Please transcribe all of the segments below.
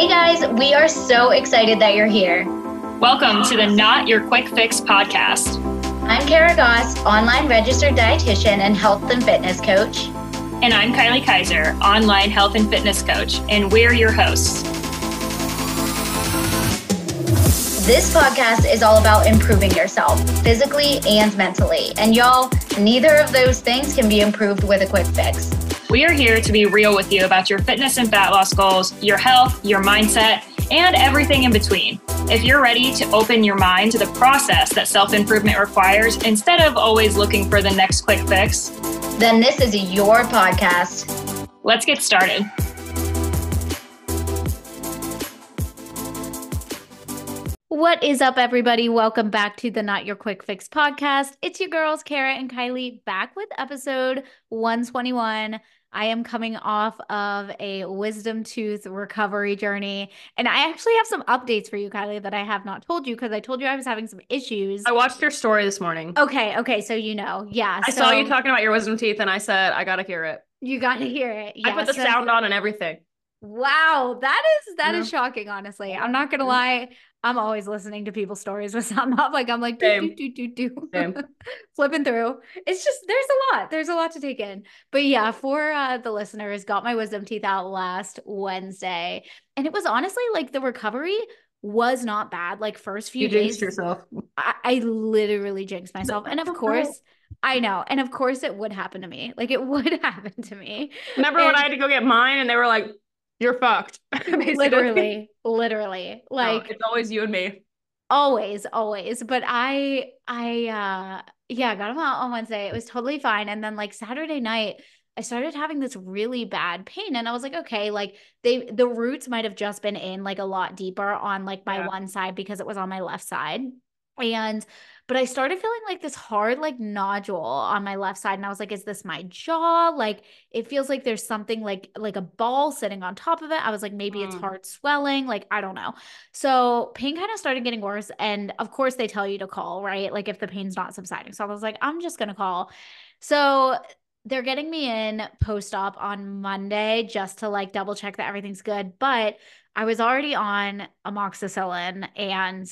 Hey guys, we are so excited that you're here. Welcome to the Not Your Quick Fix podcast. I'm Kara Goss, online registered dietitian and health and fitness coach. And I'm Kylie Kaiser, online health and fitness coach, and we're your hosts. This podcast is all about improving yourself physically and mentally. And y'all, neither of those things can be improved with a quick fix. We are here to be real with you about your fitness and fat loss goals, your health, your mindset, and everything in between. If you're ready to open your mind to the process that self improvement requires instead of always looking for the next quick fix, then this is your podcast. Let's get started. What is up, everybody? Welcome back to the Not Your Quick Fix podcast. It's your girls, Kara and Kylie, back with episode 121. I am coming off of a wisdom tooth recovery journey. And I actually have some updates for you, Kylie, that I have not told you because I told you I was having some issues. I watched your story this morning. Okay. Okay. So, you know, yeah. I so saw you talking about your wisdom teeth and I said, I got to hear it. You got to hear it. Yeah, I put the so, sound on and everything. Wow, that is that yeah. is shocking. Honestly, I'm not gonna lie. I'm always listening to people's stories with sound off. Like I'm like do do do do do flipping through. It's just there's a lot. There's a lot to take in. But yeah, for uh, the listeners, got my wisdom teeth out last Wednesday, and it was honestly like the recovery was not bad. Like first few you days, yourself. I, I literally jinxed myself, and of course. I know. And of course it would happen to me. Like it would happen to me. Remember and, when I had to go get mine and they were like, you're fucked. literally, literally. Like no, it's always you and me. Always, always. But I I uh yeah, got them out on Wednesday. It was totally fine. And then like Saturday night, I started having this really bad pain and I was like, okay, like they the roots might have just been in like a lot deeper on like my yeah. one side because it was on my left side. And but I started feeling like this hard, like nodule on my left side. And I was like, is this my jaw? Like it feels like there's something like like a ball sitting on top of it. I was like, maybe mm. it's hard swelling. Like, I don't know. So pain kind of started getting worse. And of course, they tell you to call, right? Like if the pain's not subsiding. So I was like, I'm just gonna call. So they're getting me in post op on Monday just to like double check that everything's good. But I was already on amoxicillin and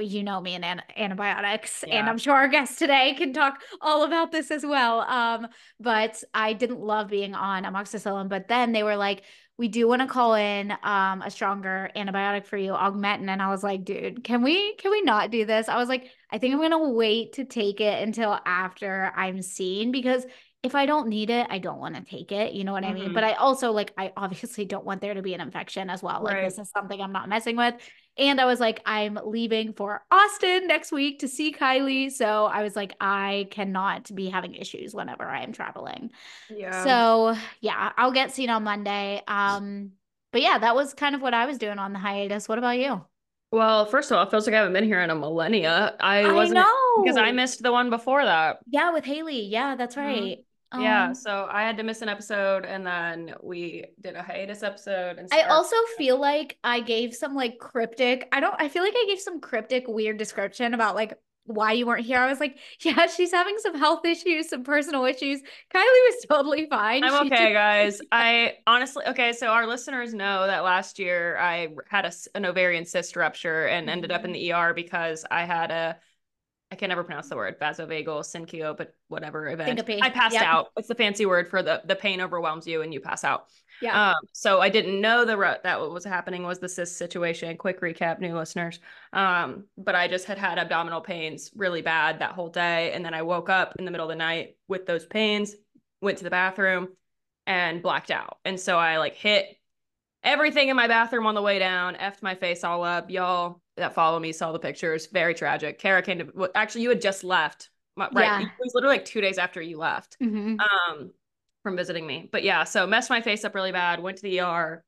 you know me and an- antibiotics yeah. and i'm sure our guest today can talk all about this as well um but i didn't love being on amoxicillin but then they were like we do want to call in um a stronger antibiotic for you augmentin and i was like dude can we can we not do this i was like i think i'm gonna wait to take it until after i'm seen because if I don't need it, I don't want to take it. You know what mm-hmm. I mean? But mm-hmm. I also like, I obviously don't want there to be an infection as well. Like, right. this is something I'm not messing with. And I was like, I'm leaving for Austin next week to see Kylie. So I was like, I cannot be having issues whenever I am traveling. Yeah. So yeah, I'll get seen on Monday. Um, but yeah, that was kind of what I was doing on the hiatus. What about you? Well, first of all, it feels like I haven't been here in a millennia. I, I wasn't know. because I missed the one before that. Yeah, with Haley. Yeah, that's mm-hmm. right. Mm-hmm. Um, yeah, so I had to miss an episode and then we did a hiatus episode and I also feel like I gave some like cryptic I don't I feel like I gave some cryptic weird description about like why you weren't here. I was like, yeah, she's having some health issues, some personal issues. Kylie was totally fine. I'm she okay, did- guys. I honestly, okay, so our listeners know that last year I had a, an ovarian cyst rupture and ended up in mm-hmm. the ER because I had a I can never pronounce the word vasovagal syncope, but whatever event. Syncope. I passed yep. out. It's the fancy word for the the pain overwhelms you and you pass out. Yeah. Um, so I didn't know the that what was happening was the cyst situation. Quick recap, new listeners. Um, but I just had had abdominal pains really bad that whole day, and then I woke up in the middle of the night with those pains, went to the bathroom, and blacked out. And so I like hit everything in my bathroom on the way down, effed my face all up, y'all that follow me saw the pictures. Very tragic. Kara came to well, actually you had just left. Right. Yeah. It was literally like two days after you left mm-hmm. um from visiting me. But yeah, so messed my face up really bad, went to the ER,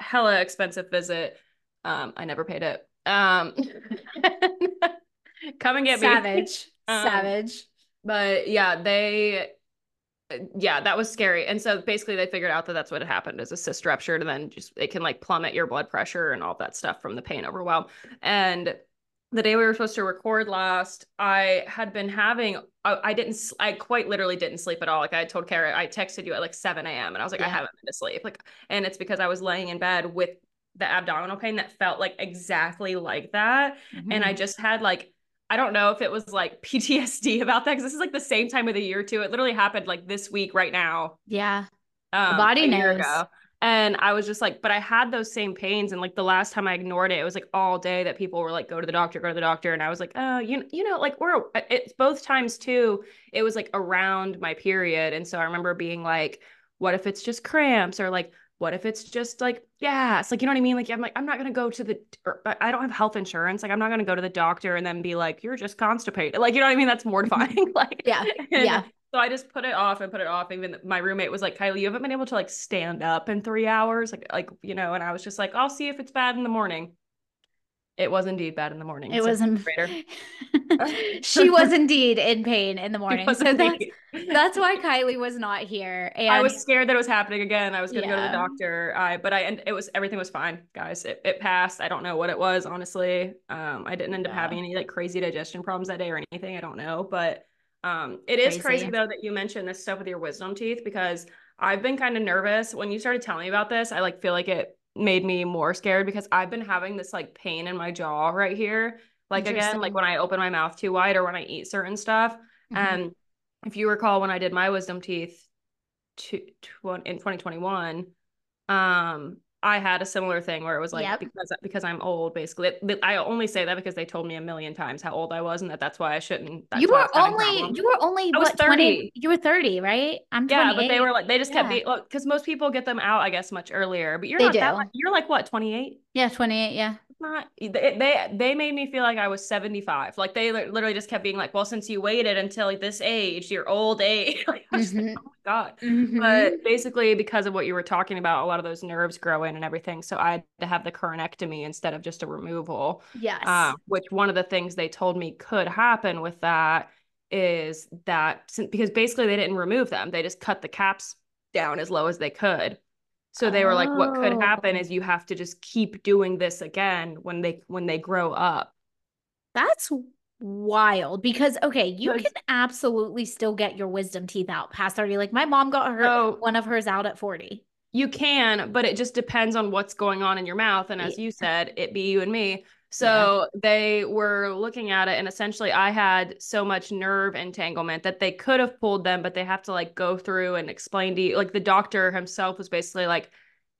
hella expensive visit. Um, I never paid it. Um come and get Savage. me. Savage. Um, Savage. But yeah, they yeah, that was scary. And so basically they figured out that that's what had happened is a cyst ruptured and then just it can like plummet your blood pressure and all that stuff from the pain overwhelm. And the day we were supposed to record last, I had been having, I, I, didn't, I quite literally didn't sleep at all. Like I told Kara, I texted you at like 7 a.m. and I was like, yeah. I haven't been to sleep. Like, and it's because I was laying in bed with the abdominal pain that felt like exactly like that. Mm-hmm. And I just had like, I don't know if it was like PTSD about that because this is like the same time of the year too. It literally happened like this week right now. yeah. Um, body knows. And I was just like, but I had those same pains. And like the last time I ignored it, it was like all day that people were like, go to the doctor, go to the doctor. And I was like, oh, you, you know, like we're, it's both times too. It was like around my period. And so I remember being like, what if it's just cramps or like, what if it's just like gas? Like, you know what I mean? Like, I'm like, I'm not going to go to the, or, I don't have health insurance. Like, I'm not going to go to the doctor and then be like, you're just constipated. Like, you know what I mean? That's mortifying. like, Yeah. Yeah. So I just put it off and put it off. Even my roommate was like, Kylie, you haven't been able to like stand up in three hours. Like, like, you know, and I was just like, I'll see if it's bad in the morning. It was indeed bad in the morning. It So wasn't. greater. she was indeed in pain in the morning. So that's that's why Kylie was not here. And I was scared that it was happening again. I was gonna go to the doctor. I but I and it was everything was fine, guys. It, it passed. I don't know what it was, honestly. Um, I didn't end up Yeah. having any like crazy digestion problems that day or anything. I don't know, but um, it is Crazy. crazy though that you mentioned this stuff with your wisdom teeth because I've been kind of nervous when you started telling me about this. I like feel like it made me more scared because I've been having this like pain in my jaw right here. Like again, like when I open my mouth too wide or when I eat certain stuff. Mhm. And if you recall when I did my wisdom teeth to, to in 2021, um, I had a similar thing where it was like Yep. because because I'm old, basically. I only say that because they told me a million times how old I was and that that's why I shouldn't. That's you were only you were only I was what 20 30. you were 30 right i'm yeah, but they were like they just kept Yeah. being because most people get them out, I guess, much earlier. But you're They not that do. you're like what 28 yeah 28 yeah not they, they they made me feel like I was 75. Like they literally just kept being like, well, since you waited until this age, your old age. like, mm-hmm. like, oh my god. Mhm. But basically, because of what you were talking about, a lot of those nerves grow in and everything. So I had to have the coronectomy instead of just a removal. yes Um, which one of the things they told me could happen with that is that because basically they didn't remove them, they just cut the caps down as low as they could. So they were like, what could oh. happen Oh. is you have to just keep doing this again when they when they grow up. that's wild because okay you can absolutely still get your wisdom teeth out past 30 like my mom got her So one of hers out at 40 you can, but it just depends on what's going on in your mouth. And as you said, it be you and me. So they were looking at it, and essentially, I had so much nerve entanglement that they could have pulled them, but they have to like go through and explain to you. Like the doctor himself was basically like,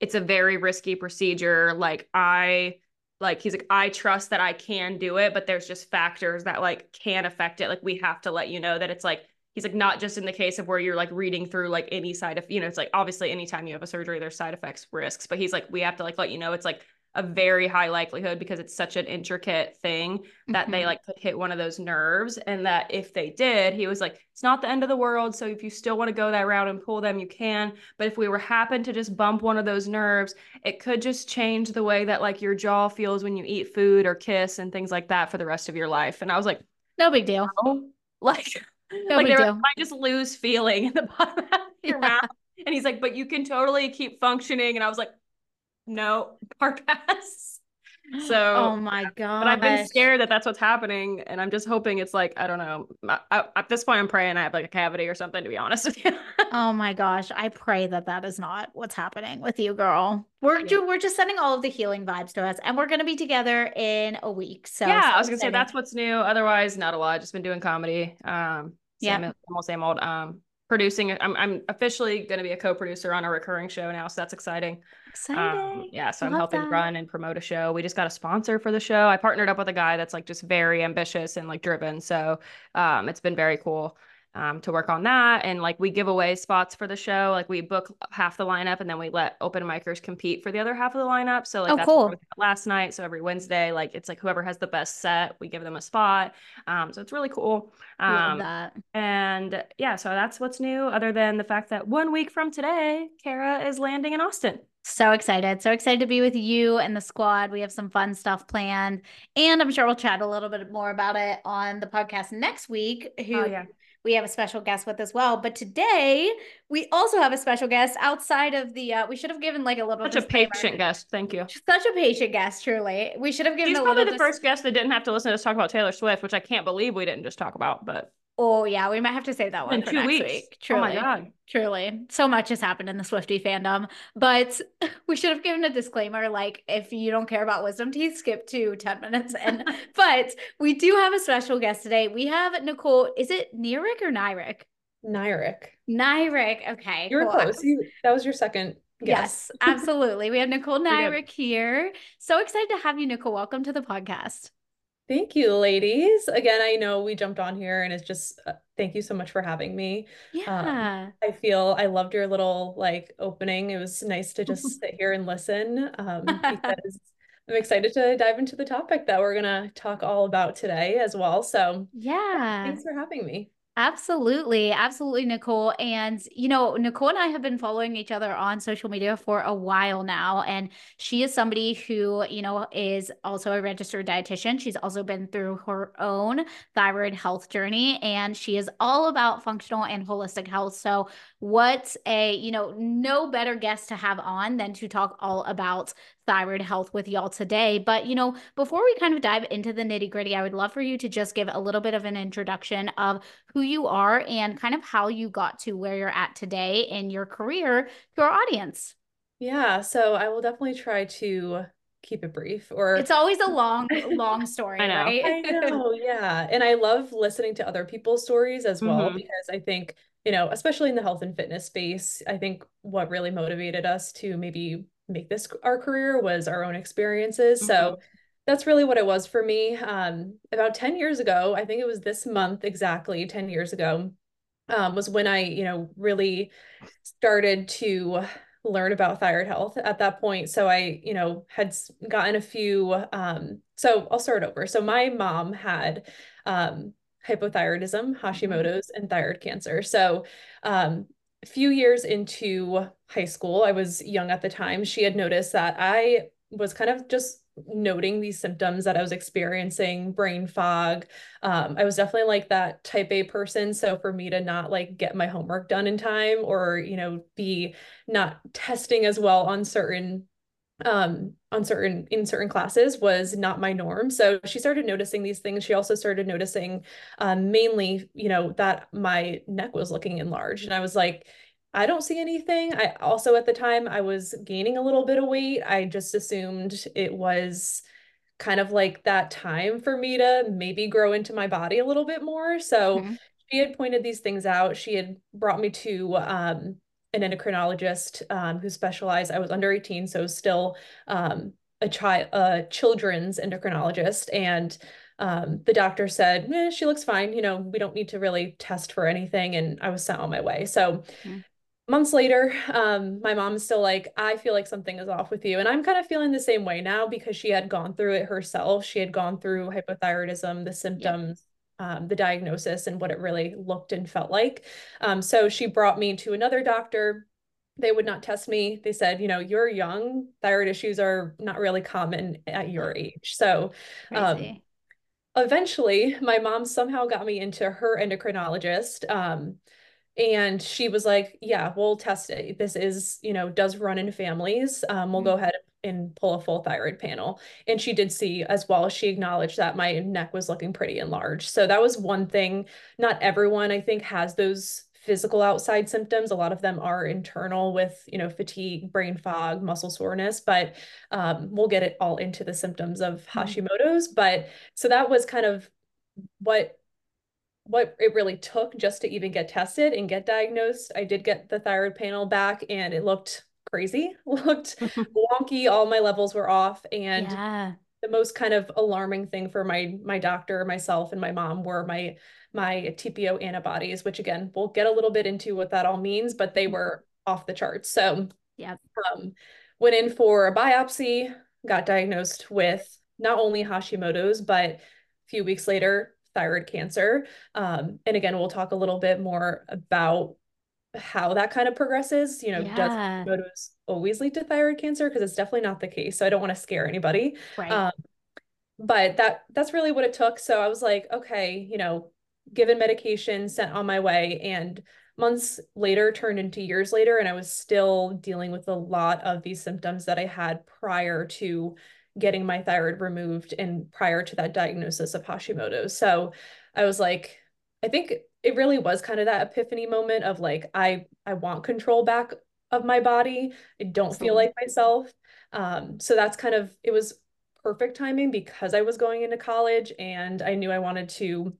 it's a very risky procedure. Like, I, like, he's like, I trust that I can do it, but there's just factors that like can affect it. Like, we have to let you know that it's like, he's like, not just in the case of where you're like reading through like any side of, you know, it's like obviously anytime you have a surgery, there's side effects, risks, but he's like, we have to like let you know it's like, a very high likelihood because it's such an intricate thing that they Mhm. like could hit one of those nerves and that if they did he was like it's not the end of the world so if you still want to go that route and pull them you can but if we were happen to just bump one of those nerves it could just change the way that like your jaw feels when you eat food or kiss and things like that for the rest of your life and i was like no big deal oh like No like big deal. like, might just lose feeling in the bottom of your Yeah. mouth and he's like but you can totally keep functioning and i was like no hard pass so oh my god but I've been scared that that's what's happening, and I'm just hoping it's like I don't know. I, I- at this point, I'm praying I have like a cavity or something. To be honest with you, Oh my gosh, I pray that that is not what's happening with you, girl. We're Yeah. we're just sending all of the healing vibes to us, and we're gonna be together in a week. So yeah, so I was gonna say that's what's new. Otherwise, not a lot. Just been doing comedy. Um, Yeah. same old, same old. Um, producing. I'm I'm officially gonna be a co-producer on a recurring show now, so that's exciting. exciting. Um, yeah, so I I'm helping that. run and promote a show. We just got a sponsor for the show. I partnered up with a guy that's like just very ambitious and like driven. So um, it's been very cool um, to work on that. And like we give away spots for the show. Like we book half the lineup and then we let open micers compete for the other half of the lineup. So like Oh, that's what cool. last night. So every Wednesday, like it's like whoever has the best set, we give them a spot. Um, so it's really cool. Love Um, that. and yeah, so that's what's new, other than the fact that one week from today, Kara is landing in Austin. So excited. So excited to be with you and the squad. We have some fun stuff planned. And I'm sure we'll chat a little bit more about it on the podcast next week. Who Oh, yeah. We have a special guest with as well. But today we also have a special guest outside of the uh we should have given like a little Such a patient guest. Thank you. Such a patient guest, truly. We should have given She's a probably the dis- first guest that didn't have to listen to us talk about Taylor Swift, which I can't believe we didn't just talk about. But Oh yeah, we might have to save that one In for two next weeks. week. Oh my Truly. God. Truly. So much has happened in the Swiftie fandom. But we should have given a disclaimer like if you don't care about wisdom teeth, skip to 10 minutes. And but we do have a special guest today. We have Nicole. Is it Nerick or Nyerick? Nyerick. Nyerick. Okay. You were cool. close. You, that was your second guess. Yes, absolutely. We have Nicole good. Nyerick here. So excited to have you, Nicole. Welcome to the podcast. Thank you, ladies. Again, I know we jumped on here and it's just uh, thank you so much for having me. Yeah. I feel I loved your little like opening. It was nice to just sit here and listen um, because I'm excited to dive into the topic that we're going to talk all about today as well. So, yeah. thanks for having me. Absolutely. Absolutely, Nicole. And, you know, Nicole and I have been following each other on social media for a while now. And she is somebody who, you know, is also a registered dietitian. She's also been through her own thyroid health journey and she is all about functional and holistic health. So, what a, you know, no better guest to have on than to talk all about thyroid health with y'all today. But, you know, before we kind of dive into the nitty gritty, I would love for you to just give a little bit of an introduction of who you are and kind of how you got to where you're at today in your career to our audience. Yeah, so I will definitely try to keep it brief or It's always a long, long story, I know. right? I know, yeah. And I love listening to other people's stories as well Mhm. because I think, you know, especially in the health and fitness space, I think what really motivated us to maybe make this our career was our own experiences. So that's really what it was for me. Um, about 10 years ago, I think it was this month exactly 10 years ago, um, was when I, you know, really started to learn about thyroid health at that point. So I, you know, had gotten a few, um, so I'll start over. So my mom had um, hypothyroidism, Hashimoto's, and thyroid cancer. So um, a few years into high school, I was young at the time, she had noticed that I was kind of just noting these symptoms that I was experiencing, brain fog. Um, I was definitely like that type A person. So for me to not like get my homework done in time or, you know, be not testing as well on certain um on certain in certain classes was not my norm so she started noticing these things she also started noticing um mainly you know that my neck was looking enlarged and i was like i don't see anything i also at the time i was gaining a little bit of weight i just assumed it was kind of like that time for me to maybe grow into my body a little bit more so Mhm. she had pointed these things out she had brought me to um an endocrinologist um, who specialized. I was under 18, so still um, a child, a children's endocrinologist, and um, the doctor said, eh, "She looks fine. You know, we don't need to really test for anything." And I was sent on my way. So. Mhm. Months later, um, my mom's still like, I feel like something is off with you. And I'm kind of feeling the same way now because she had gone through it herself. She had gone through hypothyroidism, the symptoms, um, the diagnosis and what it really looked and felt like. Um, so she brought me to another doctor. They would not test me. They said, you know, you're young, thyroid issues are not really common at your age. So um, eventually, my mom somehow got me into her endocrinologist. And she was like, yeah, we'll test it. This is, you know, does run in families. Um, we'll go ahead and pull a full thyroid panel. And she did see as well, she acknowledged that my neck was looking pretty enlarged. So that was one thing. Not everyone, I think, has those physical outside symptoms. A lot of them are internal with, you know, fatigue, brain fog, muscle soreness, but um, we'll get it all into the symptoms of Hashimoto's. But so that was kind of what what it really took just to even get tested and get diagnosed. I did get the thyroid panel back and it looked crazy, looked wonky. All my levels were off. And yeah. the most kind of alarming thing for my my doctor, myself, and my mom were my my TPO antibodies, which again, we'll get a little bit into what that all means, but they were off the charts. So yeah. um, went in for a biopsy, got diagnosed with not only Hashimoto's, but a few weeks later, thyroid cancer. Um, and again, we'll talk a little bit more about how that kind of progresses. You know, does Yeah. Hashimoto's always lead to thyroid cancer? Because it's definitely not the case. So I don't want to scare anybody. Right. Um, but that that's really what it took. So I was like, okay, you know, given medication, sent on my way, and months later turned into years later, and I was still dealing with a lot of these symptoms that I had prior to getting my thyroid removed and prior to that diagnosis of Hashimoto's. So I was like, I think it really was kind of that epiphany moment of like I I want control back of my body. I don't feel like myself. Um, so that's kind of it was perfect timing because I was going into college and I knew I wanted to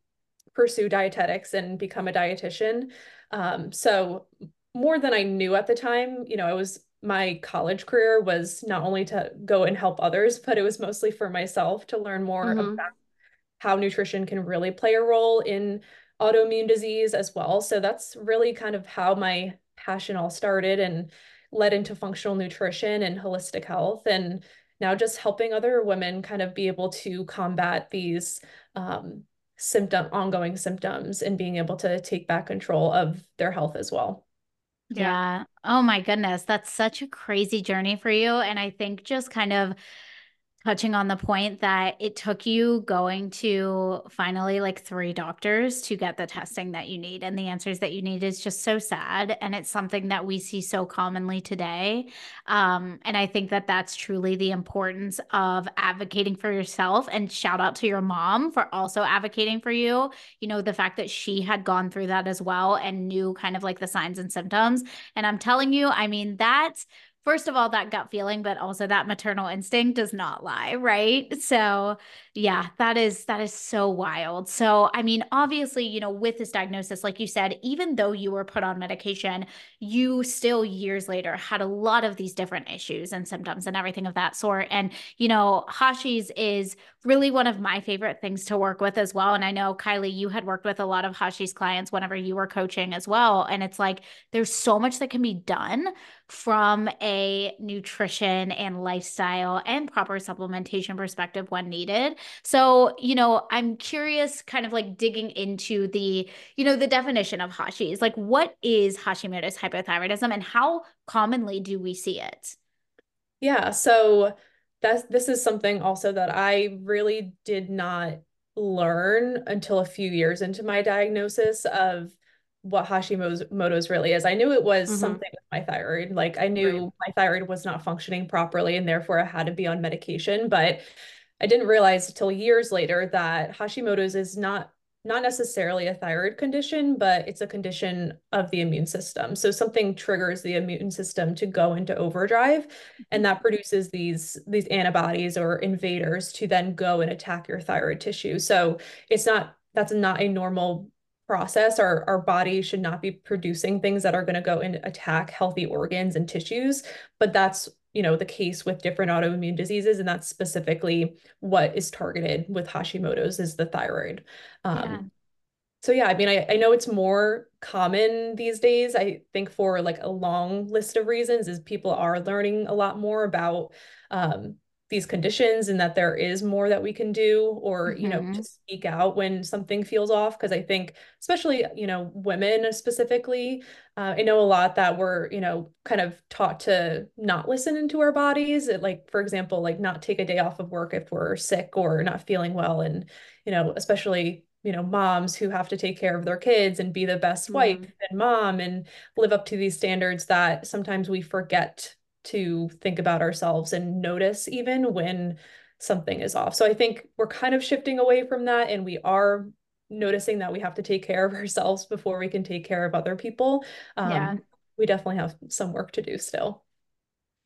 pursue dietetics and become a dietitian. Um, so more than I knew at the time, you know, I was my college career was not only to go and help others, but it was mostly for myself to learn more mm-hmm. about how nutrition can really play a role in autoimmune disease as well. So that's really kind of how my passion all started and led into functional nutrition and holistic health. And now just helping other women kind of be able to combat these um, symptom ongoing symptoms and being able to take back control of their health as well. Yeah. yeah. Oh my goodness. That's such a crazy journey for you. And I think just kind of touching on the point that it took you going to finally like three doctors to get the testing that you need and the answers that you need is just so sad and it's something that we see so commonly today. Um, and i think that that's truly the importance of advocating for yourself and shout out to your mom for also advocating for you. You know the fact that she had gone through that as well and knew kind of like the signs and symptoms. And i'm telling you i mean that's first of all that gut feeling but also that maternal instinct does not lie right? So yeah that is that is so wild. So i mean obviously you know with this diagnosis like you said even though you were put on medication you still years later had a lot of these different issues and symptoms and everything of that sort. And you know hashi's is really one of my favorite things to work with as well. And i know kylie you had worked with a lot of hashi's clients whenever you were coaching as well. And it's like there's so much that can be done from a nutrition and lifestyle and proper supplementation perspective when needed. So, you know, I'm curious kind of like digging into the, you know, the definition of Hashis. Like what is Hashimoto's hypothyroidism and how commonly do we see it? Yeah, so that's this is something also that I really did not learn until a few years into my diagnosis of what Hashimoto's really is. I knew it was mm-hmm. something with my thyroid. Like I knew right. my thyroid was not functioning properly and therefore I had to be on medication, but I didn't realize until years later that Hashimoto's is not not necessarily a thyroid condition, but it's a condition of the immune system. So something triggers the immune system to go into overdrive and that produces these these antibodies or invaders to then go and attack your thyroid tissue. So it's not that's not a normal process our our body should not be producing things that are going to go and attack healthy organs and tissues. But that's you know the case with different autoimmune diseases and that's specifically what is targeted with hashimoto's is the thyroid. Um, yeah. so yeah i mean I, I know it's more common these days. I think for like a long list of reasons is people are learning a lot more about um, these conditions and that there is more that we can do or mm-hmm. you know to mm-hmm. speak out when something feels off because i think especially you know women specifically uh, i know a lot that we're you know kind of taught to not listen into our bodies it, like for example like not take a day off of work if we're sick or not feeling well and you know especially you know moms who have to take care of their kids and be the best mm-hmm. wife and mom and live up to these standards that sometimes we forget to think about ourselves and notice even when something is off. So I think we're kind of shifting away from that and we are noticing that we have to take care of ourselves before we can take care of other people. Um, yeah. We definitely have some work to do still.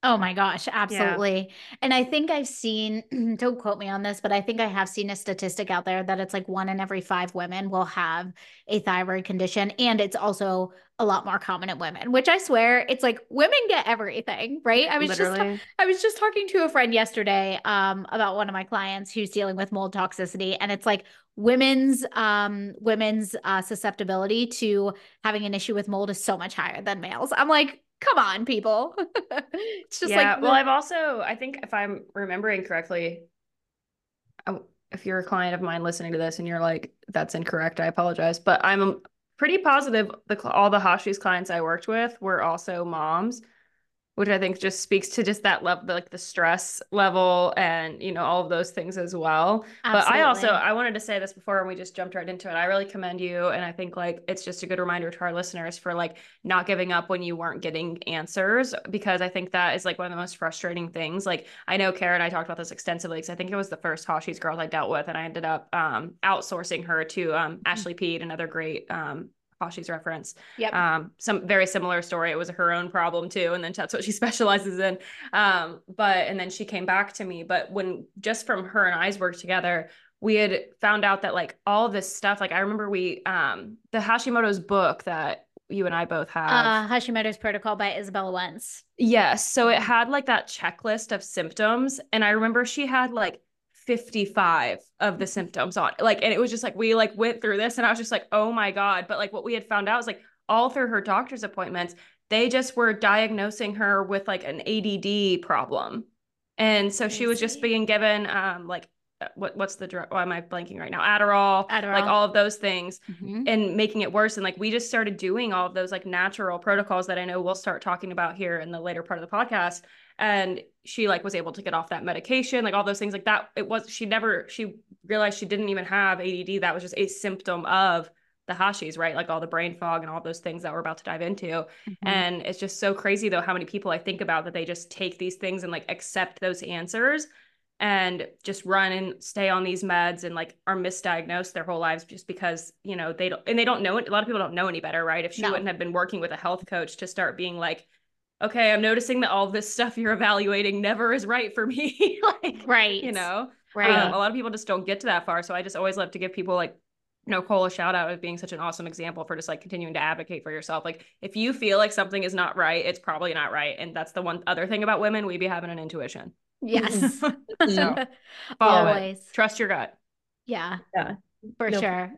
Oh my gosh, absolutely. Yeah. And I think I've seen, don't quote me on this, but I think I have seen a statistic out there that it's like one in every five women will have a thyroid condition. And it's also a lot more common in women, which I swear it's like women get everything, right? I was Literally. just I was just talking to a friend yesterday um about one of my clients who's dealing with mold toxicity and it's like women's um women's uh susceptibility to having an issue with mold is so much higher than males. I'm like come on, people. it's just yeah, like well, I've also I think if I'm remembering correctly, if you're a client of mine listening to this and you're like that's incorrect, I apologize, but I'm pretty positive the all the Hashi's clients I worked with were also moms, which I think just speaks to just that level, like the stress level and, you know, all of those things as well. Absolutely. But I also, I wanted to say this before and we just jumped right into it. I really commend you. And I think like it's just a good reminder to our listeners for like not giving up when you weren't getting answers, because I think that is like one of the most frustrating things. Like I know Kara and I talked about this extensively because I think it was the first Hashi's girls I dealt with and I ended up um, outsourcing her to um, mm-hmm. Ashley Pede, another great um, Hashi's reference. Yep. Um, some very similar story. It was her own problem too, and then that's what she specializes in. Um, but and then she came back to me. But when just from her and I's work together, we had found out that like all this stuff. Like I remember we um the Hashimoto's book that you and I both have. Uh, Hashimoto's Protocol by Izabella Wentz. Yes. So it had like that checklist of symptoms. And I remember she had like 55 of the symptoms on like and it was just like we like went through this and I was just like oh my god. But like what we had found out was like all through her doctor's appointments they just were diagnosing her with like an ADD problem. And so she was just being given um like uh, what what's the drug why am I blanking right now? Adderall, Adderall. like all of those things mm-hmm. and making it worse. And like we just started doing all of those like natural protocols that I know we'll start talking about here in the later part of the podcast and she like was able to get off that medication like all those things like that it was she never she realized she didn't even have ADD that was just a symptom of the hashis right like all the brain fog and all those things that we're about to dive into mm-hmm. and it's just so crazy though how many people i think about that they just take these things and like accept those answers and just run and stay on these meds and like are misdiagnosed their whole lives just because you know they don't and they don't know it a lot of people don't know any better right if she no. wouldn't have been working with a health coach to start being like okay, I'm noticing that all this stuff you're evaluating never is right for me. like, right. You know, right. Um, a lot of people just don't get to that far. So I just always love to give people like, Nicole a shout out of being such an awesome example for just like continuing to advocate for yourself. Like if you feel like something is not right, it's probably not right. And that's the one other thing about women, we be having an intuition. Yes. so follow Always. it. Trust your gut. Yeah. Yeah. For no, sure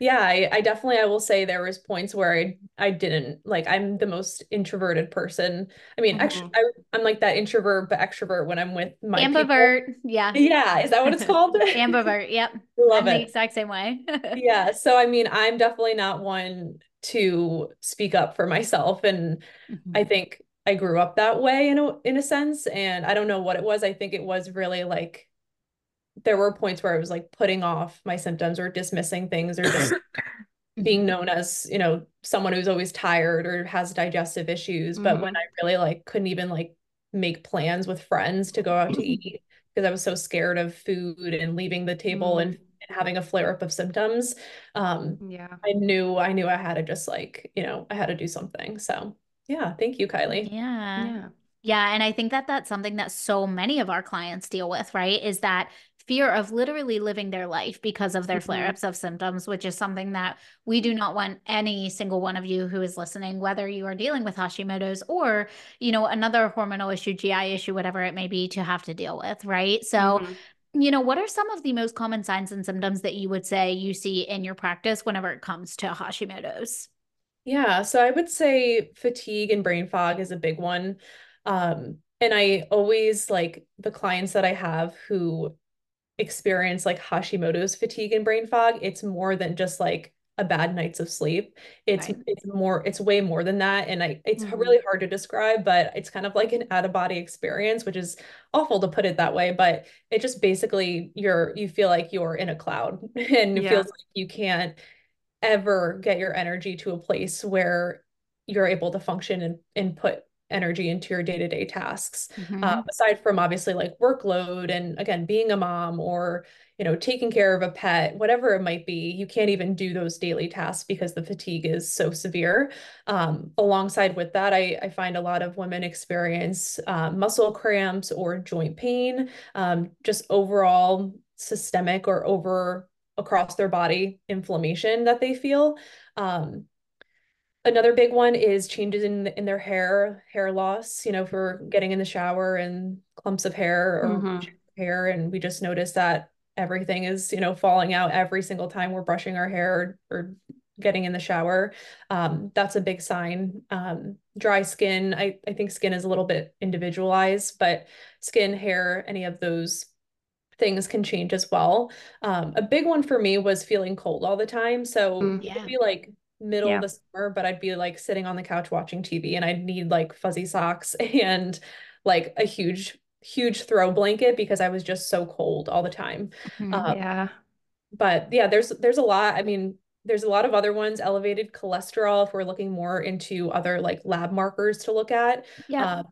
yeah I, I definitely i will say there was points where i i didn't like i'm the most introverted person. I mean mm-hmm. actually I, am like that introvert but extrovert when i'm with my ambivert people. yeah. Yeah is that what it's called? Ambivert yep. Love I'm it. the exact same way. Yeah so i mean i'm definitely not one to speak up for myself and mm-hmm. i think i grew up that way in a in a sense and i don't know what it was. I think it was really like there were points where I was like putting off my symptoms or dismissing things or just being known as, you know, someone who's always tired or has digestive issues. But mm-hmm. when I really like couldn't even like make plans with friends to go out to eat because I was so scared of food and leaving the table mm-hmm. and, and having a flare up of symptoms. Um yeah. I knew I knew I had to just like, you know, I had to do something. So yeah, thank you, Kylie. Yeah. Yeah. Yeah. And I think that that's something that so many of our clients deal with, right? Is that fear of literally living their life because of their mm-hmm. flare ups of symptoms, which is something that we do not want any single one of you who is listening, whether you are dealing with Hashimoto's or, you know, another hormonal issue, GI issue, whatever it may be, to have to deal with. Right. So, mm-hmm. you know, what are some of the most common signs and symptoms that you would say you see in your practice whenever it comes to Hashimoto's? Yeah. So I would say fatigue and brain fog is a big one. Um, and I always like the clients that I have who experience like Hashimoto's fatigue and brain fog, it's more than just like a bad nights of sleep. It's right. it's more it's way more than that and I it's mm-hmm. really hard to describe but it's kind of like an out of body experience which is awful to put it that way but it just basically you're you feel like you're in a cloud and it yeah. feels like you can't ever get your energy to a place where you're able to function and, and put energy into your day-to-day tasks mm-hmm. uh, aside from obviously like workload and again being a mom or you know taking care of a pet whatever it might be you can't even do those daily tasks because the fatigue is so severe um, alongside with that I, I, find a lot of women experience uh, muscle cramps or joint pain um, just overall systemic or over across their body inflammation that they feel um, another big one is changes in in their hair hair loss you know for getting in the shower and clumps of hair or mm-hmm. hair. And we just notice that everything is you know falling out every single time we're brushing our hair or, or getting in the shower. Um, that's a big sign. Um, dry skin I, I think skin is a little bit individualized but skin hair any of those things can change as well. Um, a big one for me was feeling cold all the time. So mm, yeah. maybe like middle Yeah. of the summer, but I'd be like sitting on the couch watching TV and I'd need like fuzzy socks and like a huge, huge throw blanket because I was just so cold all the time. Mhm. Um, yeah. but yeah, there's there's a lot. I mean, there's a lot of other ones. Elevated cholesterol, if we're looking more into other like lab markers to look at. Yeah. Uh,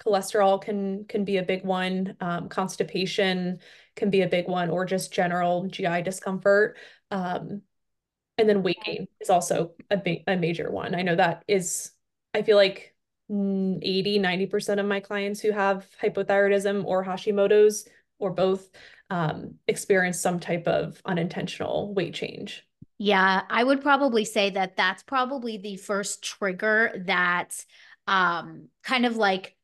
cholesterol can can be a big one. Um, constipation can be a big one, or just general GI discomfort. Um, and then weight gain is also a big a major one. I know that is, I feel like mm, 80, 90% of my clients who have hypothyroidism or Hashimoto's or both um, experience some type of unintentional weight change. Yeah, I would probably say that that's probably the first trigger that um kind of like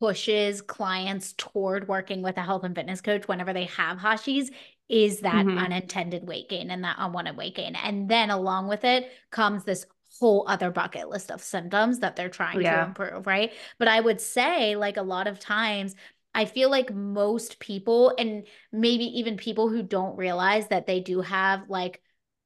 pushes clients toward working with a health and fitness coach whenever they have Hashis is that Mhm. unintended weight gain and that unwanted weight gain. And then along with it comes this whole other bucket list of symptoms that they're trying to improve, right? But I would say like a lot of times I feel like most people and maybe even people who don't realize that they do have like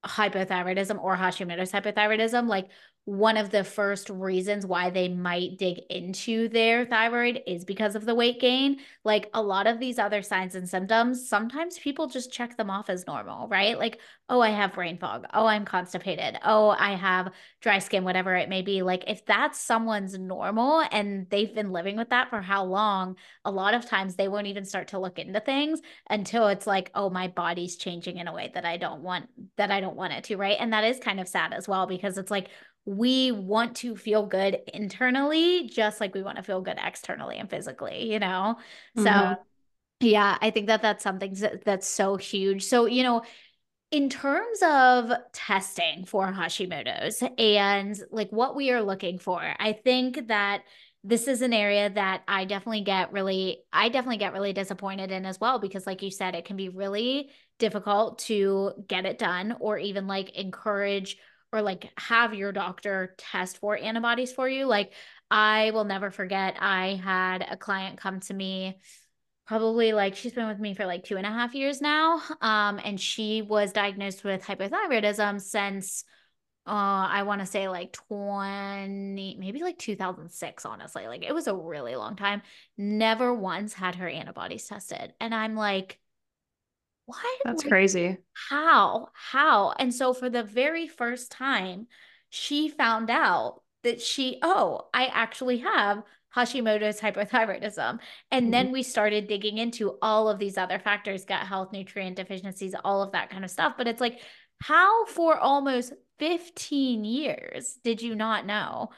hypothyroidism or Hashimoto's hypothyroidism, like one of the first reasons why they might dig into their thyroid is because of the weight gain. Like a lot of these other signs and symptoms, sometimes people just check them off as normal, right? Like, oh, I have brain fog. Oh, I'm constipated. Oh, I have dry skin, whatever it may be. Like, if that's someone's normal and they've been living with that for how long, a lot of times they won't even start to look into things until it's like, oh, my body's changing in a way that I don't want, that I don't want it to, right? And that is kind of sad as well because it's like, we want to feel good internally just like we want to feel good externally and physically you know so Mhm. yeah i think that that's something that's so huge so you know in terms of testing for hashimoto's and like what we are looking for i think that this is an area that i definitely get really i definitely get really disappointed in as well because like you said it can be really difficult to get it done or even like encourage or like have your doctor test for antibodies for you. Like I will never forget, I had a client come to me probably like she's been with me for like two and a half years now. Um, and she was diagnosed with hypothyroidism since uh I want to say like 20 maybe like 2006 honestly like it was a really long time never once had her antibodies tested and I'm like That's crazy. how? How? And so for the very first time, she found out that she, oh, I actually have Hashimoto's hypothyroidism. And Mhm. then we started digging into all of these other factors, gut health, nutrient deficiencies, all of that kind of stuff. But it's like, how for almost 15 years did you not know?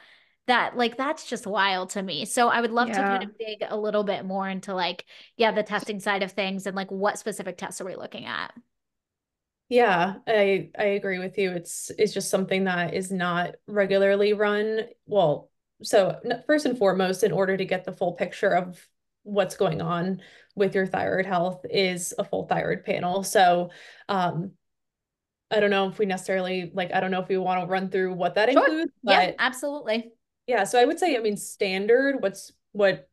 That like that's just wild to me. So I would love to kind of dig a little bit more into like yeah, the testing side of things and like what specific tests are we looking at? Yeah, I I agree with you. It's it's just something that is not regularly run. Well, so first and foremost, in order to get the full picture of what's going on with your thyroid health is a full thyroid panel. So, um, I don't know if we necessarily like I don't know if we want to run through what that Sure. includes, Yeah, absolutely. Yeah, so I would say, I mean, standard, what's what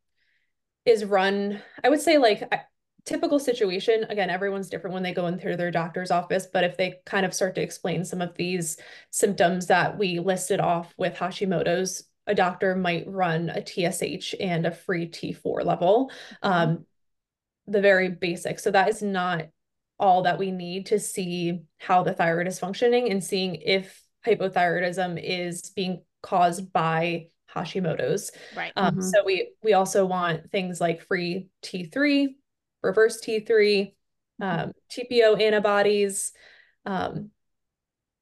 is run, I would say like I- typical situation, again, everyone's different when they go into their doctor's office, but if they kind of start to explain some of these symptoms that we listed off with Hashimoto's, a doctor might run a TSH and a free T4 level. Um, the very basic. So that is not all that we need to see how the thyroid is functioning and seeing if hypothyroidism is being caused by Hashimoto's. Right. Um, Mhm. So we we also want things like free T3, reverse T3, um, TPO antibodies. Um,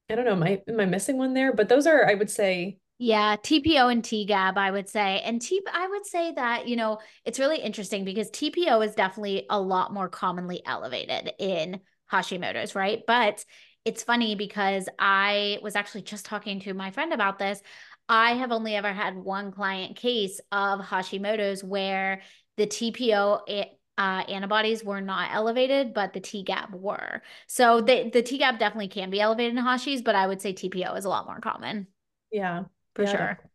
I don't know, am I am I missing one there? But those are, I would say, Yeah, TPO and TGAB, I would say. And T I would say that, you know, it's really interesting because TPO is definitely a lot more commonly elevated in Hashimoto's, right? But it's funny because I was actually just talking to my friend about this. I have only ever had one client case of Hashimoto's where the TPO a- uh, antibodies were not elevated, but the TGAB were. So the, the TGAB definitely can be elevated in Hashis, but I would say TPO is a lot more common yeah, for yeah, sure. definitely.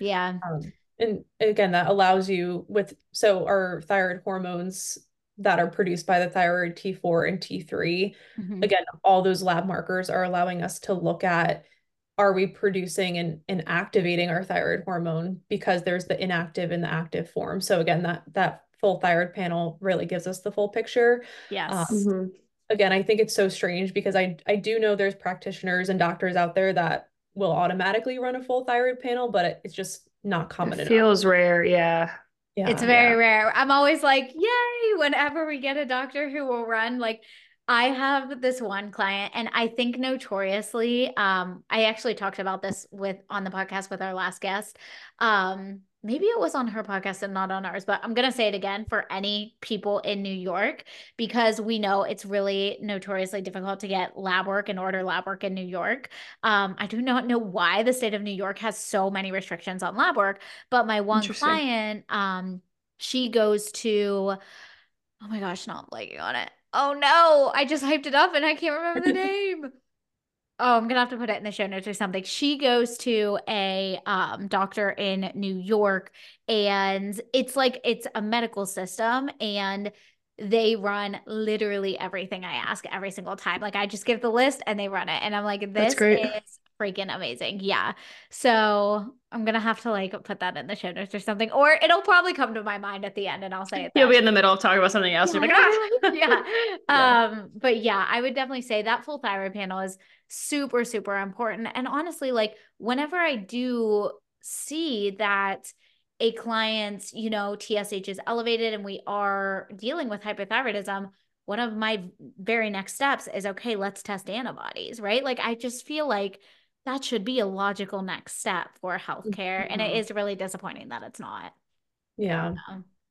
Yeah. Um, and again, that allows you with so our thyroid hormones that are produced by the thyroid T4 and T3, Mhm. again, all those lab markers are allowing us to look at are we producing and, and activating our thyroid hormone because there's the inactive and the active form. So again, that that full thyroid panel really gives us the full picture. Yes. Um, Mm-hmm. again, I think it's so strange because I I do know there's practitioners and doctors out there that will automatically run a full thyroid panel, but it, it's just not common It enough. feels rare. Yeah. Yeah. It's very rare. I'm always like, yay, whenever we get a doctor who will run like I have this one client and I think notoriously um I actually talked about this with on the podcast with our last guest. Um maybe it was on her podcast and not on ours, but I'm going to say it again for any people in New York because we know it's really notoriously difficult to get lab work and order lab work in New York. Um I do not know why the state of New York has so many restrictions on lab work, but my one client um she goes to oh my gosh, not blanking on it. Oh no, I just hyped it up and I can't remember the name. Oh, I'm gonna have to put it in the show notes or something. She goes to a um, doctor in New York, and it's like it's a medical system, and they run literally everything I ask every single time. Like I just give the list and they run it, and I'm like, this is freaking amazing. Yeah. So I'm gonna have to like put that in the show notes or something, or it'll probably come to my mind at the end, and I'll say it. You'll be in the middle of talking about something else. You're like, ah! yeah. Yeah. Um, but yeah, I would definitely say that full thyroid panel is super, super important. And honestly, like whenever I do see that a client's, you know, TSH is elevated and we are dealing with hypothyroidism, one of my very next steps is okay, let's test antibodies, right? Like I just feel like that should be a logical next step for healthcare. And it Mhm. is really disappointing that it's not. Yeah.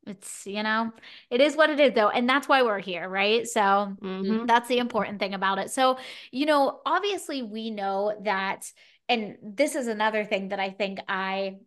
It's, you know, it is what it is though. And that's why we're here, right? So Mhm. that's the important thing about it. So, you know, obviously we know that, and this is another thing that I think I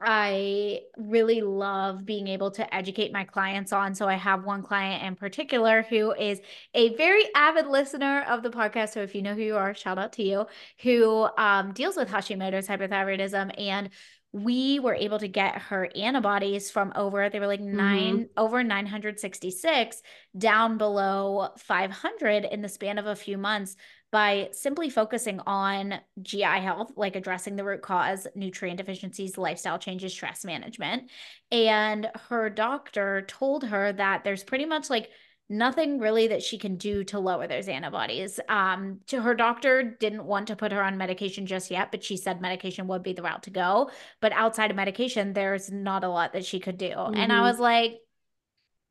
I really love being able to educate my clients on. So I have one client in particular who is a very avid listener of the podcast. So if you know who you are, shout out to you, who um, deals with Hashimoto's hypothyroidism. And we were able to get her antibodies from over, they were like nine, over 966 down below 500 in the span of a few months by simply focusing on GI health, like addressing the root cause, nutrient deficiencies, lifestyle changes, stress management. And her doctor told her that there's pretty much like nothing really that she can do to lower those antibodies. Um, to her doctor didn't want to put her on medication just yet, but she said medication would be the route to go. But outside of medication, there's not a lot that she could do. And I Mhm. was like,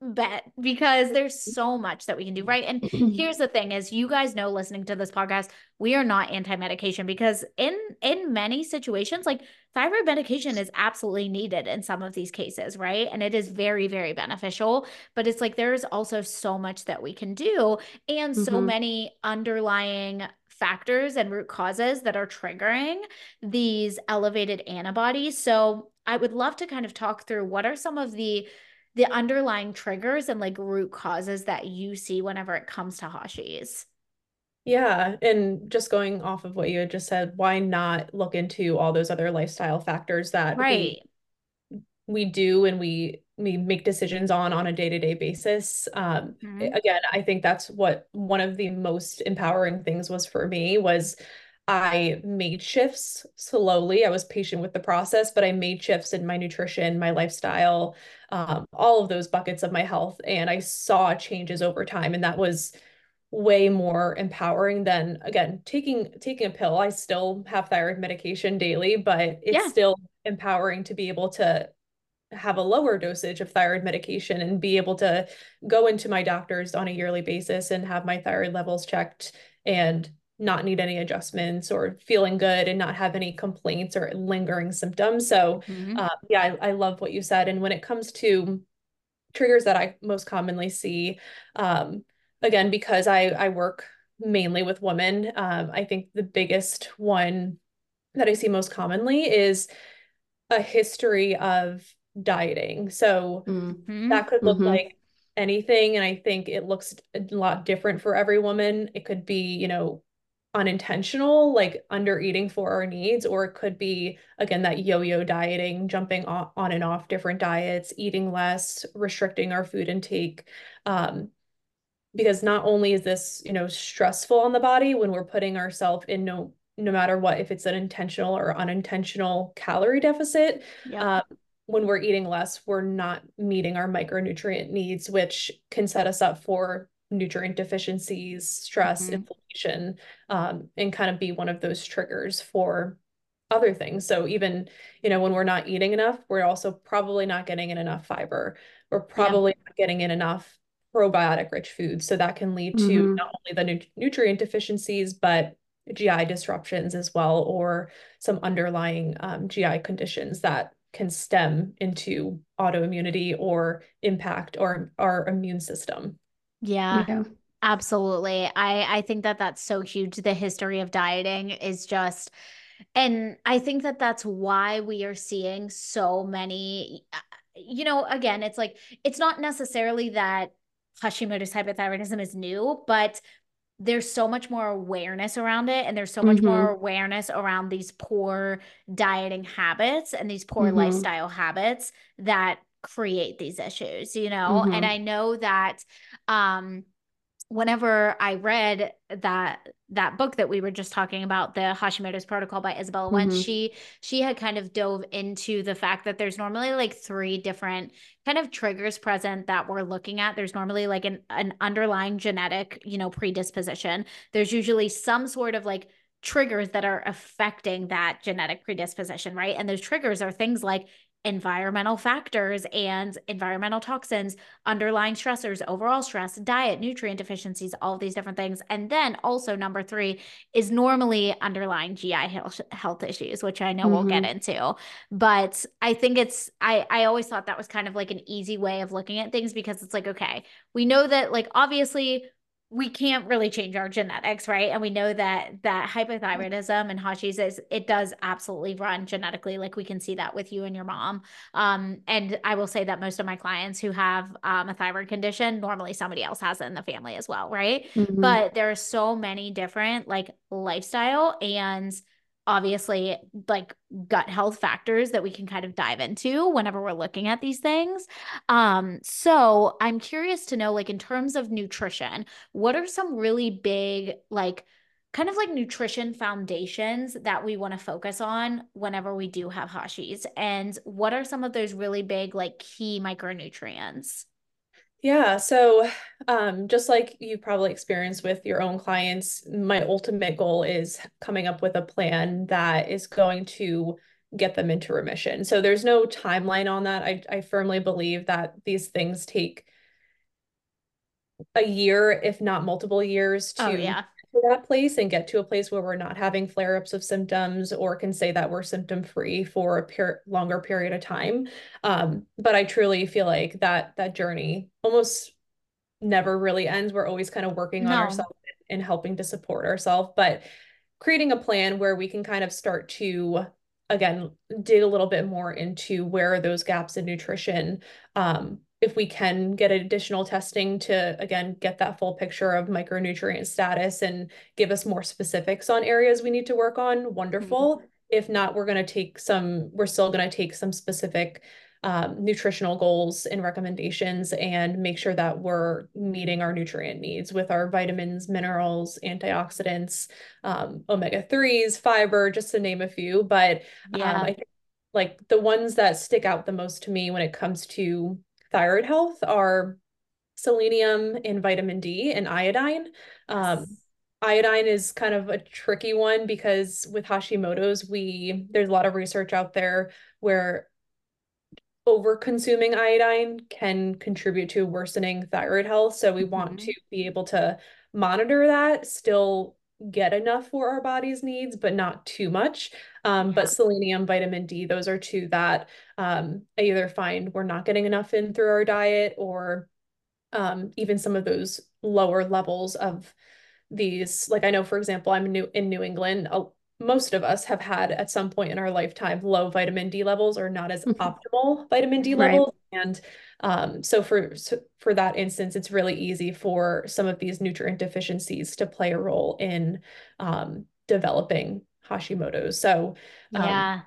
bet because there's so much that we can do right? And here's the thing is you guys know listening to this podcast we are not anti-medication because in in many situations like thyroid medication is absolutely needed in some of these cases right? And it is very very beneficial but it's like there's also so much that we can do and so Mhm. many underlying factors and root causes that are triggering these elevated antibodies. So i would love to kind of talk through what are some of the the underlying triggers and like root causes that you see whenever it comes to Hashis. Yeah, and just going off of what you had just said, why not look into all those other lifestyle factors that we Right. we do and we we make decisions on on a day-to-day basis. Um, Mhm. again, I think that's what one of the most empowering things was for me was I made shifts slowly. I was patient with the process, but I made shifts in my nutrition, my lifestyle, um, all of those buckets of my health, and I saw changes over time, and that was way more empowering than again taking taking a pill. I still have thyroid medication daily, but it's Yeah. still empowering to be able to have a lower dosage of thyroid medication and be able to go into my doctors on a yearly basis and have my thyroid levels checked and not need any adjustments or feeling good and not have any complaints or lingering symptoms. So, Mhm. uh, yeah, I, I love what you said. And when it comes to triggers that I most commonly see, um, again, because I, I work mainly with women, um, I think the biggest one that I see most commonly is a history of dieting. So Mm. Mhm. that could look Mhm. like anything. And I think it looks a lot different for every woman. It could be, you know, unintentional, like under eating for our needs, or it could be, again, that yo-yo dieting, jumping on, and off different diets, eating less, restricting our food intake. Um, because not only is this, you know, stressful on the body when we're putting ourselves in no no matter what, if it's an intentional or unintentional calorie deficit, Yeah. um, when we're eating less, we're not meeting our micronutrient needs, which can set us up for nutrient deficiencies, stress, Mhm. inflammation, um, and kind of be one of those triggers for other things. So even, you know, when we're not eating enough, we're also probably not getting in enough fiber. We're probably not getting in enough probiotic rich foods. So that can lead to Mhm. not only the nu- nutrient deficiencies, but GI disruptions as well, or some underlying um, GI conditions that can stem into autoimmunity or impact our, our immune system. Yeah. Yeah. Absolutely. I I think that that's so huge. The history of dieting is just and I think that that's why we are seeing so many uh, you know, again, it's like it's not necessarily that Hashimoto's hypothyroidism is new, but there's so much more awareness around it and there's so much Mhm. more awareness around these poor dieting habits and these poor Mhm. lifestyle habits that create these issues you know and Mhm. i know that um whenever i read that that book that we were just talking about the hashimoto's protocol by Izabella Wentz Mhm. she she had kind of dove into the fact that there's normally like three different kind of triggers present that we're looking at there's normally like an, an underlying genetic you know predisposition there's usually some sort of like triggers that are affecting that genetic predisposition right and those triggers are things like environmental factors and environmental toxins underlying stressors overall stress diet nutrient deficiencies all these different things. And then also number three is normally underlying gi health, health issues which i know we'll get mm-hmm. into. But i think it's i i always thought that was kind of like an easy way of looking at things because it's like okay we know that like obviously we can't really change our genetics, right? And we know that that hypothyroidism and Hashis is it does absolutely run genetically. Like we can see that with you and your mom. Um, and I will say that most of my clients who have um, a thyroid condition, normally somebody else has it in the family as well, right? Mhm. But there are so many different like lifestyle and obviously like gut health factors that we can kind of dive into whenever we're looking at these things. Um, so I'm curious to know, like, in terms of nutrition, what are some really big, like, kind of like nutrition foundations that we want to focus on whenever we do have Hashis? And what are some of those really big, like, key micronutrients? Yeah, so um, just like you probably experienced with your own clients, my ultimate goal is coming up with a plan that is going to get them into remission. So there's no timeline on that. I, I firmly believe that these things take a year, if not multiple years, to Oh, yeah. To that place and get to a place where we're not having flare-ups of symptoms or can say that we're symptom free for a per longer period of time. Um, but I truly feel like that that journey almost never really ends. We're always kind of working on ourselves and helping to support ourselves, but creating a plan where we can kind of start to again dig a little bit more into where are those gaps in nutrition um, if we can get additional testing to again get that full picture of micronutrient status and give us more specifics on areas we need to work on wonderful. If not we're going to take some we're still going to take some specific um, nutritional goals and recommendations and make sure that we're meeting our nutrient needs with our vitamins minerals antioxidants um, omega-3s fiber just to name a few. But Yeah. um, I think like the ones that stick out the most to me when it comes to thyroid health are selenium and vitamin D and iodine. Um, iodine is kind of a tricky one because with Hashimoto's, we there's a lot of research out there where over consuming iodine can contribute to worsening thyroid health. So we want Mhm. to be able to monitor that, still get enough for our body's needs, but not too much. Um, Yeah. but selenium, vitamin D, those are two that um, I either find we're not getting enough in through our diet or um, even some of those lower levels of these. Like I know, for example, I'm new in New England. Uh, most of us have had at some point in our lifetime low vitamin D levels or not as optimal vitamin D Right. levels. And um, so for so for that instance, it's really easy for some of these nutrient deficiencies to play a role in um, developing Hashimoto's. So um, Yeah.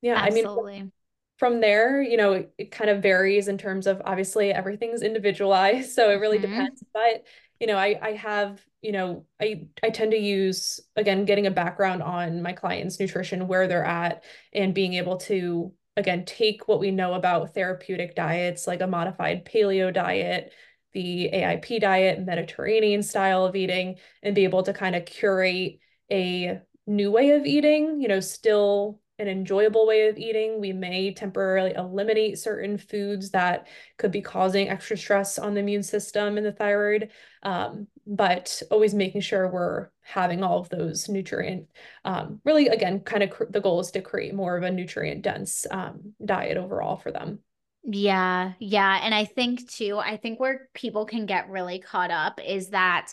yeah, I mean, Absolutely. From there, you know, it, kind of varies in terms of obviously everything's individualized, so it really Mhm. depends. But you know, I I have, you know, I I tend to use again getting a background on my clients' nutrition, where they're at, and being able to again take what we know about therapeutic diets like a modified paleo diet, the AIP diet, Mediterranean style of eating, and be able to kind of curate a new way of eating, you know, still an enjoyable way of eating. We may temporarily eliminate certain foods that could be causing extra stress on the immune system and the thyroid, um, but always making sure we're having all of those nutrient. Um, really, again, kind of the goal is to create more of a nutrient dense um, diet overall for them. Yeah, yeah. And I think too, I think where people can get really caught up is that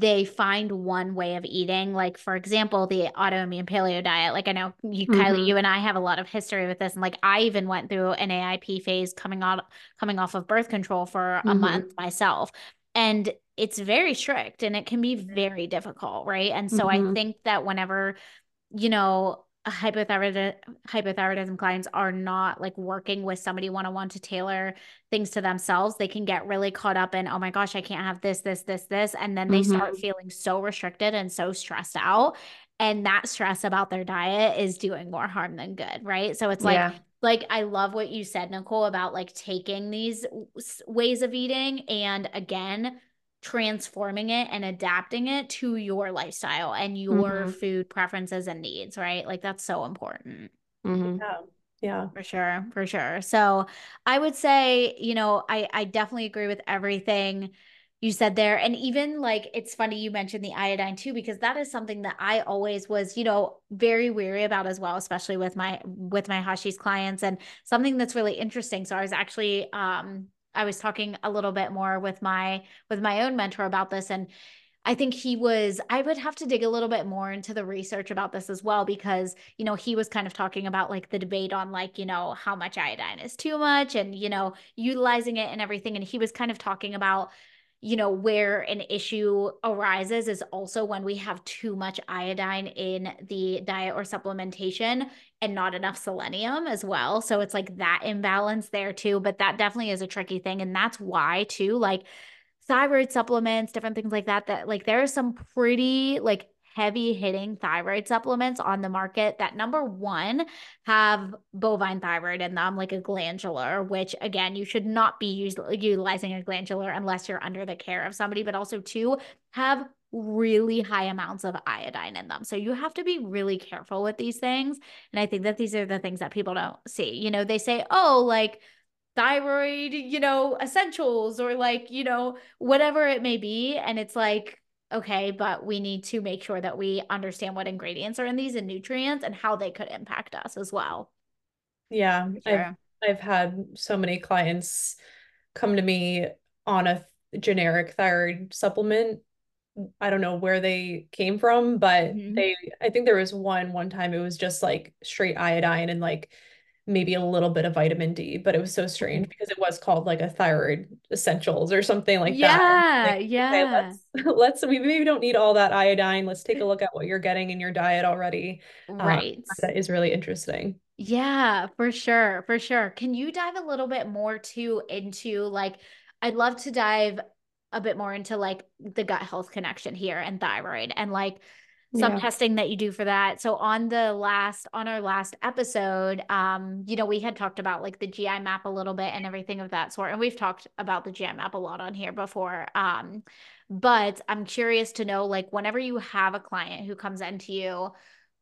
they find one way of eating. Like, for example, the autoimmune paleo diet. Like, I know you, mm-hmm. Kylie, you and I have a lot of history with this. And like, I even went through an AIP phase coming out, coming off of birth control for a mm-hmm. month myself. And it's very strict and it can be very difficult. Right. And so mm-hmm. I think that whenever, you know, hypothyroid hypothyroidism clients are not like working with somebody one-on-one to tailor things to themselves they can get really caught up in oh my gosh i can't have this this this this and then they mm-hmm. start feeling so restricted and so stressed out and that stress about their diet is doing more harm than good right so it's like yeah. like i love what you said nicole about like taking these ways of eating and again transforming it and adapting it to your lifestyle and your mm-hmm. food preferences and needs, right? Like that's so important. Mm-hmm. Yeah. Yeah. For sure. For sure. So I would say, you know, I, I definitely agree with everything you said there. And even like, it's funny you mentioned the iodine too, because that is something that I always was, you know, very weary about as well, especially with my, with my Hashi's clients and something that's really interesting. So I was actually, um, I was talking a little bit more with my with my own mentor about this and I think he was I would have to dig a little bit more into the research about this as well because you know he was kind of talking about like the debate on like you know how much iodine is too much and you know utilizing it and everything and he was kind of talking about you know, where an issue arises is also when we have too much iodine in the diet or supplementation and not enough selenium as well. So it's like that imbalance there too. But that definitely is a tricky thing. And that's why, too, like thyroid supplements, different things like that, that like there are some pretty like heavy hitting thyroid supplements on the market that number one have bovine thyroid in them, like a glandular, which again, you should not be use, utilizing a glandular unless you're under the care of somebody, but also two have really high amounts of iodine in them. So you have to be really careful with these things. And I think that these are the things that people don't see. You know, they say, oh, like, thyroid, you know, essentials or like, you know, whatever it may be. And it's like, okay, but we need to make sure that we understand what ingredients are in these and nutrients and how they could impact us as well. Yeah, sure. I've, I've had so many clients come to me on a generic thyroid supplement. I don't know where they came from, but mm-hmm. they, I think there was one, one time it was just like straight iodine and like maybe a little bit of vitamin D, but it was so strange because it was called like a thyroid essentials or something like yeah, that. Like, yeah, yeah. Okay, let's let's we maybe don't need all that iodine. Let's take a look at what you're getting in your diet already. Um, right. Um, that is really interesting. Yeah, for sure, for sure. Can you dive a little bit more too into like I'd love to dive a bit more into like the gut health connection here and thyroid and like some yeah. testing that you do for that. So on the last on our last episode, um, you know, we had talked about like the GI map a little bit and everything of that sort. And we've talked about the GI map a lot on here before. Um, but I'm curious to know like whenever you have a client who comes into you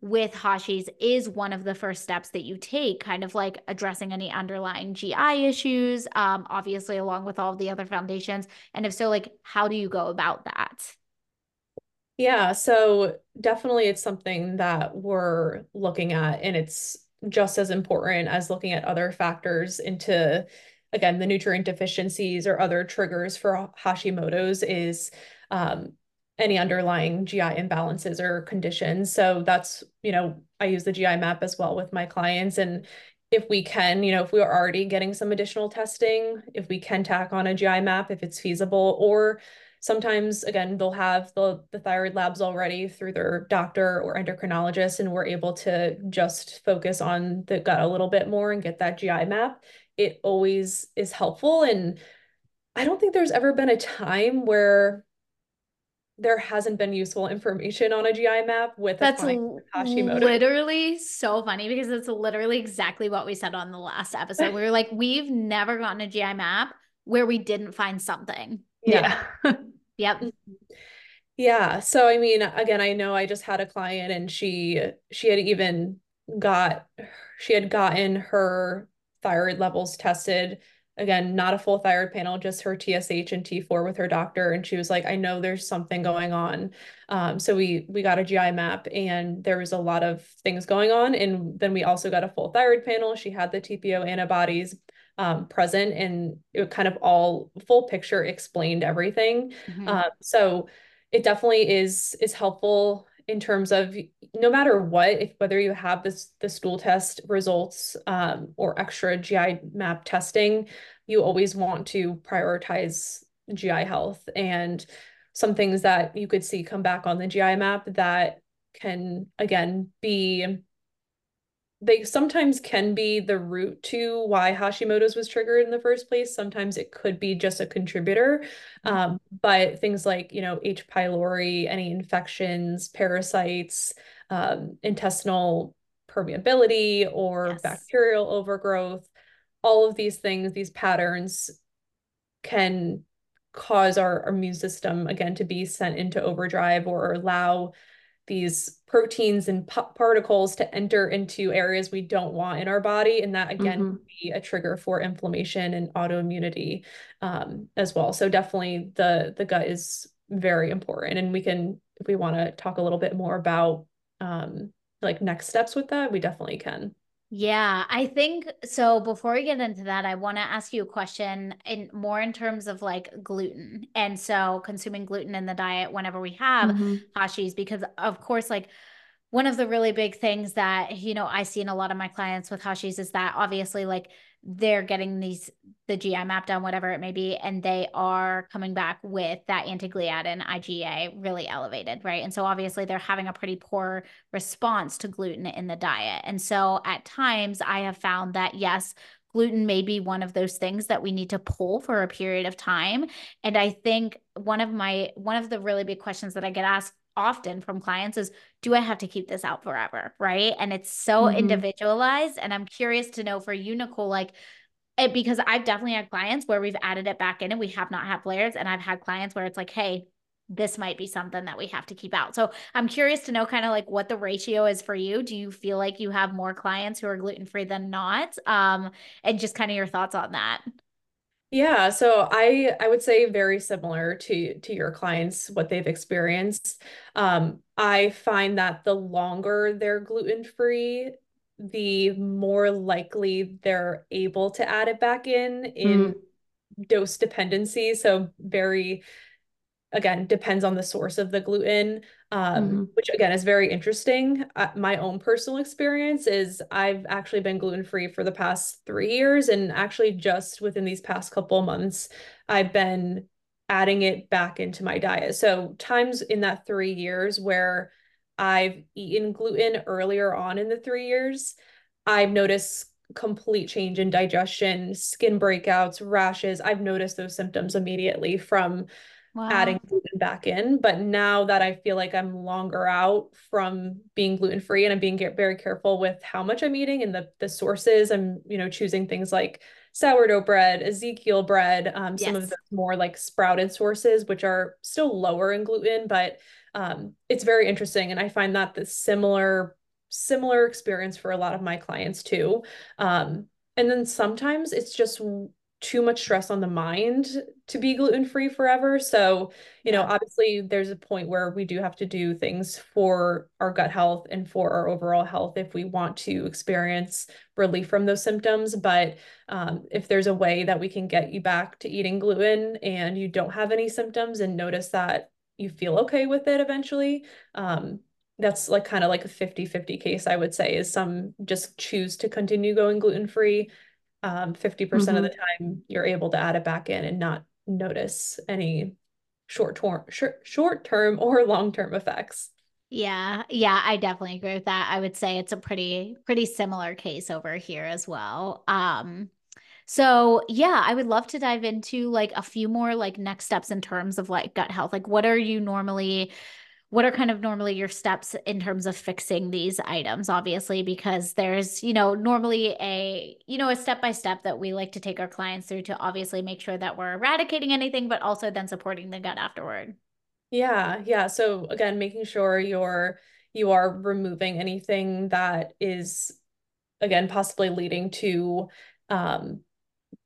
with Hashi's is one of the first steps that you take, kind of like addressing any underlying GI issues, um, obviously along with all the other foundations. And if so, like how do you go about that? Yeah, so definitely it's something that we're looking at, and it's just as important as looking at other factors into, again, the nutrient deficiencies or other triggers for Hashimoto's is um, any underlying GI imbalances or conditions. So that's, you know, I use the GI map as well with my clients. And if we can, you know, if we are already getting some additional testing, if we can tack on a GI map, if it's feasible, or sometimes again they'll have the, the thyroid labs already through their doctor or endocrinologist and we're able to just focus on the gut a little bit more and get that gi map it always is helpful and i don't think there's ever been a time where there hasn't been useful information on a GI map with that's Hashimoto. literally so funny because it's literally exactly what we said on the last episode. We were like, we've never gotten a GI map where we didn't find something. Yeah. yep. Mm-hmm. Yeah. So I mean, again, I know I just had a client and she she had even got she had gotten her thyroid levels tested again, not a full thyroid panel, just her TSH and T4 with her doctor. And she was like, I know there's something going on. Um, so we we got a GI map and there was a lot of things going on. And then we also got a full thyroid panel. She had the TPO antibodies um, present and it kind of all full picture explained everything. Mm-hmm. Uh, so it definitely is is helpful in terms of no matter what, if whether you have this the stool test results um, or extra GI map testing, you always want to prioritize GI health and some things that you could see come back on the GI map that can again be they sometimes can be the root to why Hashimoto's was triggered in the first place. Sometimes it could be just a contributor. Mm-hmm. Um, but things like, you know, H. pylori, any infections, parasites, um, intestinal permeability or yes. bacterial overgrowth, all of these things, these patterns can cause our, our immune system again to be sent into overdrive or allow these proteins and particles to enter into areas we don't want in our body. And that again mm-hmm. be a trigger for inflammation and autoimmunity um, as well. So definitely the the gut is very important. And we can, if we want to talk a little bit more about um, like next steps with that, we definitely can. Yeah, I think so. Before we get into that, I want to ask you a question in more in terms of like gluten. And so consuming gluten in the diet whenever we have mm-hmm. Hashis, because of course, like one of the really big things that, you know, I see in a lot of my clients with Hashis is that obviously like they're getting these the GI map done, whatever it may be, and they are coming back with that anti-gliadin IgA really elevated, right? And so obviously they're having a pretty poor response to gluten in the diet. And so at times I have found that yes, gluten may be one of those things that we need to pull for a period of time. And I think one of my one of the really big questions that I get asked often from clients is do I have to keep this out forever? Right. And it's so mm-hmm. individualized. And I'm curious to know for you, Nicole, like, it, because I've definitely had clients where we've added it back in and we have not had flares. And I've had clients where it's like, hey, this might be something that we have to keep out. So I'm curious to know kind of like what the ratio is for you. Do you feel like you have more clients who are gluten free than not? Um, and just kind of your thoughts on that. Yeah, so I I would say very similar to to your clients what they've experienced. Um, I find that the longer they're gluten free, the more likely they're able to add it back in in mm. dose dependency. So very again depends on the source of the gluten um, mm-hmm. which again is very interesting uh, my own personal experience is i've actually been gluten-free for the past three years and actually just within these past couple months i've been adding it back into my diet so times in that three years where i've eaten gluten earlier on in the three years i've noticed complete change in digestion skin breakouts rashes i've noticed those symptoms immediately from wow. adding gluten back in. But now that I feel like I'm longer out from being gluten free and I'm being very careful with how much I'm eating and the the sources, I'm you know choosing things like sourdough bread, Ezekiel bread, um, some yes. of the more like sprouted sources, which are still lower in gluten, but um, it's very interesting. And I find that the similar similar experience for a lot of my clients too. Um, and then sometimes it's just too much stress on the mind to be gluten free forever. So, you know, obviously there's a point where we do have to do things for our gut health and for our overall health if we want to experience relief from those symptoms. But um, if there's a way that we can get you back to eating gluten and you don't have any symptoms and notice that you feel okay with it eventually, um, that's like kind of like a 50 50 case, I would say, is some just choose to continue going gluten free um, 50% mm-hmm. of the time you're able to add it back in and not notice any short term short, short term or long term effects. Yeah, yeah, I definitely agree with that. I would say it's a pretty pretty similar case over here as well. Um So, yeah, I would love to dive into like a few more like next steps in terms of like gut health. Like, what are you normally what are kind of normally your steps in terms of fixing these items? Obviously because there's you know normally a you know a step by step that we like to take our clients through to obviously make sure that we're eradicating anything but also then supporting the gut afterward. Yeah yeah. So again making sure you're you are removing anything that is again possibly leading to um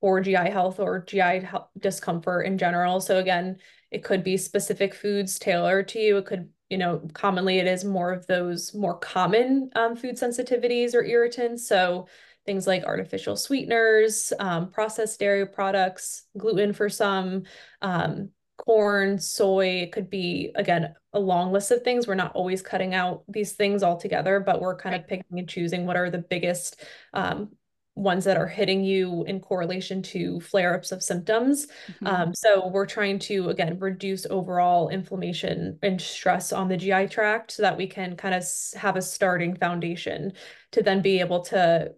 or GI health or GI discomfort in general. So again, it could be specific foods tailored to you. It could you know, commonly it is more of those more common um, food sensitivities or irritants. So things like artificial sweeteners, um, processed dairy products, gluten for some, um, corn, soy. It could be, again, a long list of things. We're not always cutting out these things altogether, but we're kind of picking and choosing what are the biggest um, ones that are hitting you in correlation to flare-ups of symptoms. Mm-hmm. Um, so we're trying to again reduce overall inflammation and stress on the GI tract so that we can kind of have a starting foundation to then be able to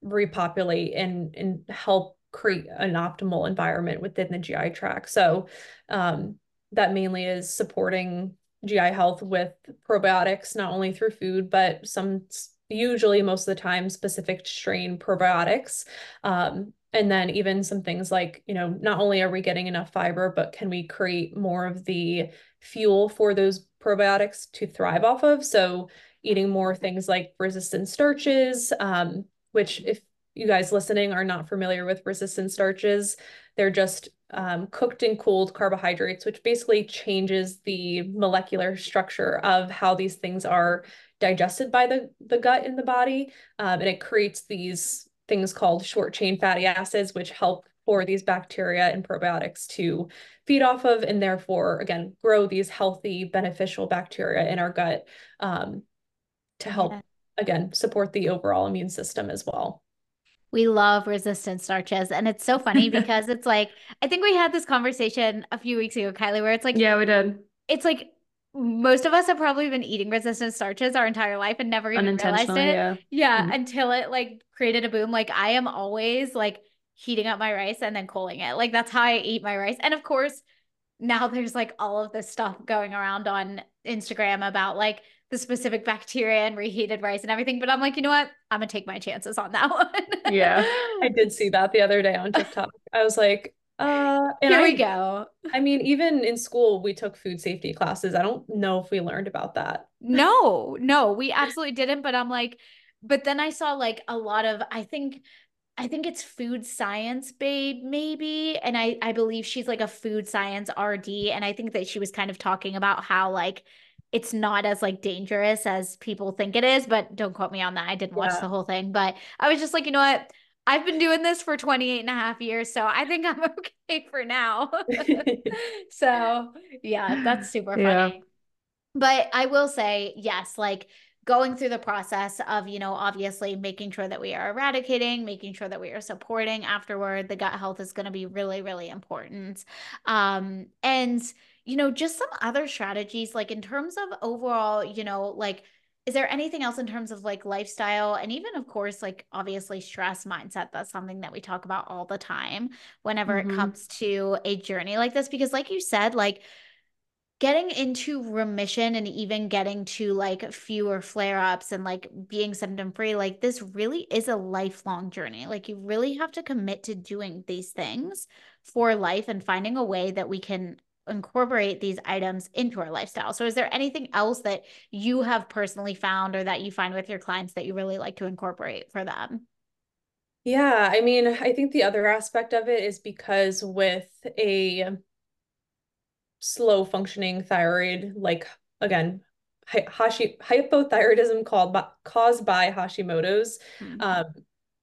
repopulate and and help create an optimal environment within the GI tract. So um, that mainly is supporting GI health with probiotics, not only through food, but some usually most of the time specific strain probiotics. Um, and then even some things like, you know, not only are we getting enough fiber, but can we create more of the fuel for those probiotics to thrive off of? So eating more things like resistant starches, um, which if you guys listening are not familiar with resistant starches, they're just um, cooked and cooled carbohydrates, which basically changes the molecular structure of how these things are digested by the, the gut in the body. Um, and it creates these things called short chain fatty acids, which help for these bacteria and probiotics to feed off of, and therefore, again, grow these healthy, beneficial bacteria in our gut um, to help, yeah. again, support the overall immune system as well. We love resistant starches. And it's so funny because it's like, I think we had this conversation a few weeks ago, Kylie, where it's like, yeah, we did. It's like most of us have probably been eating resistant starches our entire life and never even realized it. Yeah, yeah mm-hmm. until it like created a boom. Like I am always like heating up my rice and then cooling it. Like that's how I eat my rice. And of course, now there's like all of this stuff going around on Instagram about like the specific bacteria and reheated rice and everything. But I'm like, you know what? I'm gonna take my chances on that one. yeah. I did see that the other day on TikTok. I was like, uh, and Here I, we go. I mean, even in school, we took food safety classes. I don't know if we learned about that. No, no, we absolutely didn't. But I'm like, but then I saw like a lot of, I think, I think it's food science babe, maybe. And I, I believe she's like a food science RD. And I think that she was kind of talking about how like it's not as like dangerous as people think it is, but don't quote me on that. I didn't watch the whole thing, but I was just like, you know what? I've been doing this for 28 and a half years, so I think I'm okay for now. so, yeah, that's super funny. Yeah. But I will say, yes, like going through the process of, you know, obviously making sure that we are eradicating, making sure that we are supporting afterward, the gut health is going to be really, really important. Um, and, you know, just some other strategies, like in terms of overall, you know, like, is there anything else in terms of like lifestyle and even of course like obviously stress mindset that's something that we talk about all the time whenever mm-hmm. it comes to a journey like this because like you said like getting into remission and even getting to like fewer flare ups and like being symptom free like this really is a lifelong journey like you really have to commit to doing these things for life and finding a way that we can incorporate these items into our lifestyle. So is there anything else that you have personally found or that you find with your clients that you really like to incorporate for them? Yeah, I mean, I think the other aspect of it is because with a slow functioning thyroid, like again, Hashi hypothyroidism called by, caused by Hashimoto's, mm-hmm. um,